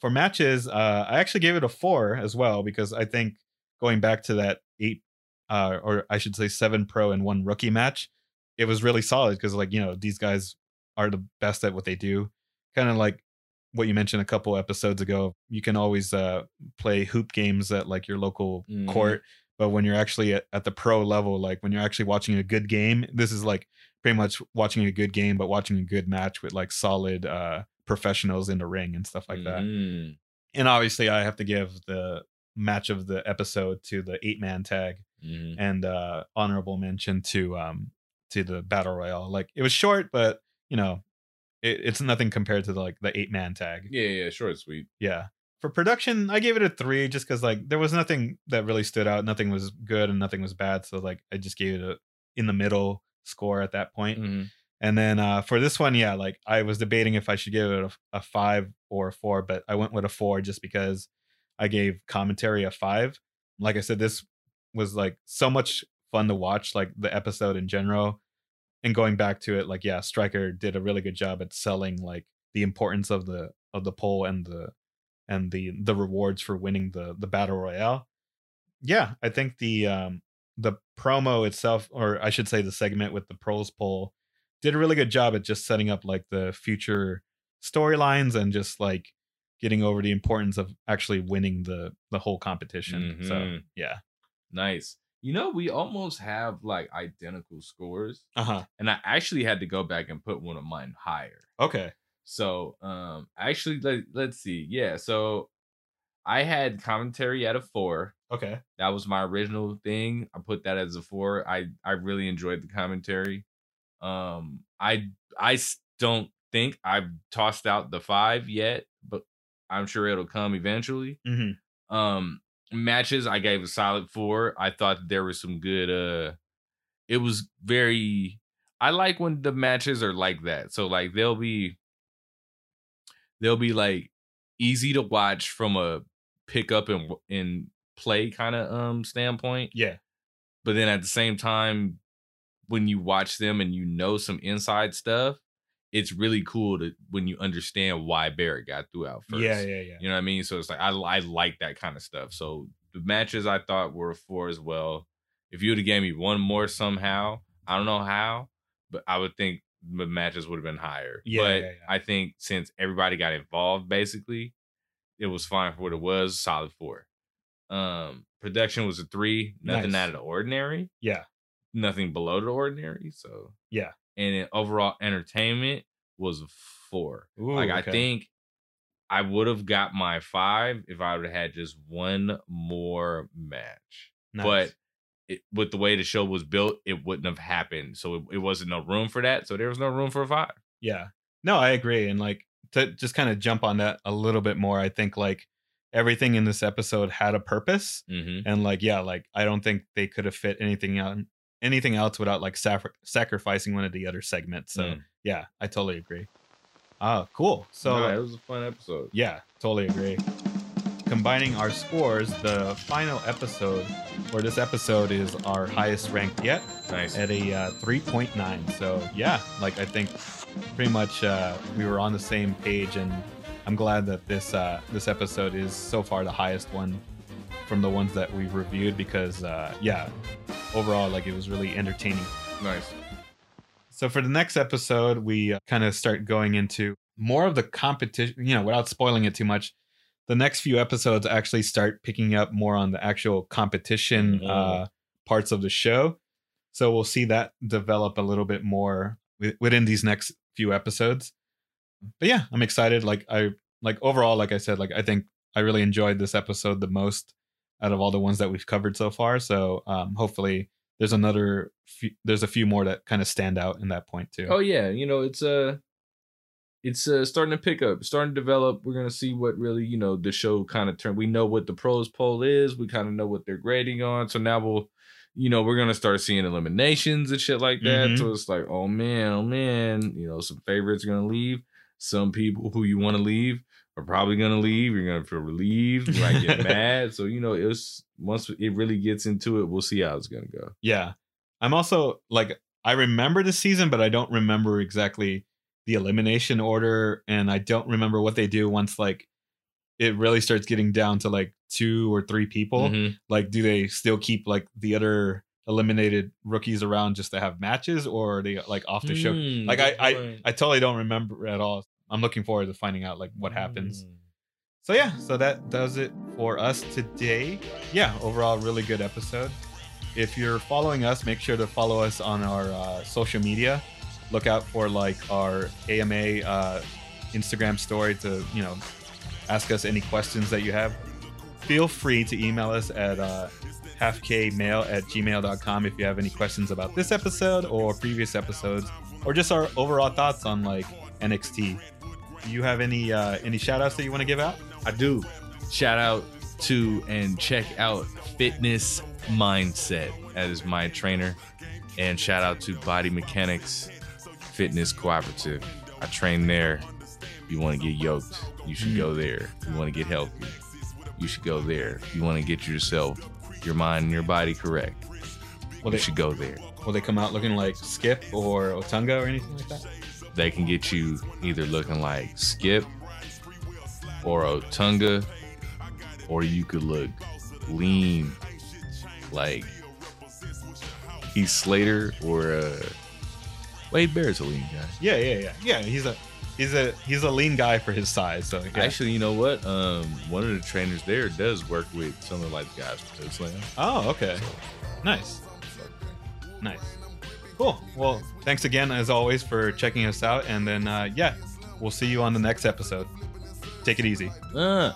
For matches, uh I actually gave it a 4 as well because I think going back to that 8 uh or I should say 7 pro and 1 rookie match, it was really solid because like, you know, these guys are the best at what they do. Kind of like what you mentioned a couple episodes ago, you can always uh, play hoop games at like your local Mhm. court, but when you're actually at, at the pro level, like when you're actually watching a good game, this is like pretty much watching a good game, but watching a good match with like solid uh, professionals in the ring and stuff like that. Mhm. And obviously, I have to give the match of the episode to the eight man tag Mhm. and uh honorable mention to um to the battle royale like it was short but you know it, it's nothing compared to the, like the eight man tag Yeah, yeah, short and sweet. yeah for production i gave it a three just because like there was nothing that really stood out nothing was good and nothing was bad so like i just gave it a in the middle score at that point. Mhm. and then uh for this one yeah like i was debating if i should give it a, a five or a four but i went with a four just because i gave commentary a five. Like i said this was like so much fun to watch like the episode in general. And going back to it like yeah striker did a really good job at selling like the importance of the of the poll and the and the the rewards for winning the the battle royale. Yeah i think the um the promo itself or i should say the segment with the pros poll did a really good job at just setting up like the future storylines and just like getting over the importance of actually winning the the whole competition so Mhm. yeah Nice. You know, we almost have like identical scores. uh-huh And I actually had to go back and put one of mine higher. okay So, um, actually, let, let's see. Yeah, so I had commentary at a four. Okay That was my original thing. I put that as a four. I I really enjoyed the commentary. Um, I I don't think I've tossed out the five yet, but I'm sure it'll come eventually. hmm Um, matches I gave a solid four. I thought there was some good. Uh, it was very. I like when the matches are like that. So like they'll be. They'll be like easy to watch from a pick up and and play kind of um standpoint, yeah but then at the same time, when you watch them and you know some inside stuff, it's really cool to when you understand why Barrett got through out first. yeah yeah yeah You know what I mean? So it's like I I like that kind of stuff. So the matches I thought were a four as well. If you would have gave me one more somehow, I don't know how, but I would think the matches would have been higher. Yeah, but yeah, yeah. I think since everybody got involved, basically, it was fine for what it was. Solid four. Um, production was a three. Nothing Nice. out of the ordinary. yeah Nothing below the ordinary. So yeah and then overall entertainment was a four. Ooh, like I think I would have got my five if I would have had just one more match. Nice. But it, with the way the show was built, it wouldn't have happened. So it, it wasn't no room for that. So there was no room for a five. Yeah. No, I agree. And like to just kind of jump on that a little bit more, I think like everything in this episode had a purpose. Mm-hmm. And like, yeah, like I don't think they could have fit anything out anything else without like sacri- sacrificing one of the other segments. So Mm. yeah, I totally agree. Oh, cool. So So it was a fun episode. yeah, totally agree. Combining our scores, the final episode, or this episode is our highest ranked yet Nice. at a uh, 3.9. So yeah, like I think pretty much uh, we were on the same page, and I'm glad that this uh, this episode is so far the highest one from the ones that we've reviewed because uh, yeah, overall like it was really entertaining. Nice. So for the next episode, we kind of start going into more of the competition, you know, without spoiling it too much. The next few episodes actually start picking up more on the actual competition Mhm. uh, parts of the show. So we'll see that develop a little bit more within these next few episodes. But yeah, I'm excited. Like I like overall, like I said, like I think I really enjoyed this episode the most out of all the ones that we've covered so far. So um, hopefully there's another few, there's a few more that kind of stand out in that point too. Oh yeah, you know it's uh it's uh starting to pick up, starting to develop. We're gonna see what really you know the show kind of turn. We know what the pros poll is. We kind of know what they're grading on. So now we'll, you know, we're gonna start seeing eliminations and shit like that. Mhm. So it's like, oh man, oh man, you know, some favorites are gonna leave. Some people who you want to leave are probably gonna leave. You're gonna feel relieved. You might get mad. So you know, it's once it really gets into it, we'll see how it's gonna go. Yeah. I'm also like I remember the season, but I don't remember exactly the elimination order, and I don't remember what they do once like it really starts getting down to like two or three people. Mhm. Like, do they still keep like the other eliminated rookies around just to have matches, or are they like off the show? Hmm, Like, I, I. I totally don't remember at all. I'm looking forward to finding out like what happens. So yeah, so that does it for us today. Yeah, overall, really good episode. If you're following us, make sure to follow us on our uh, social media. Look out for like our AMA uh, Instagram story to you know ask us any questions that you have. Feel free to email us at uh, halfkmail at gmail.com if you have any questions about this episode or previous episodes or just our overall thoughts on like NXT. Do you have any uh, any shout outs that you want to give out? I do. Shout out to and check out Fitness Mindset. That is my trainer. And shout out to Body Mechanics Fitness Cooperative. I train there. If you want to get yoked, you should go there. If you want to get healthy, you should go there. If you want to get yourself, your mind, and your body correct, Well, you they- should go there. Will they come out looking like Skip or Otunga or anything like that? They can get you either looking like Skip or Otunga, or you could look lean like Heath Slater or uh, Wade Barrett's a lean guy. Yeah, yeah, yeah, yeah. He's a he's a he's a lean guy for his size. So yeah. Actually, you know what? Um, one of the trainers there does work with some of like the guys from Slam. oh, okay, nice, nice, cool. Well, thanks again as always for checking us out, and then uh, yeah, we'll see you on the next episode. Take it easy. Uh.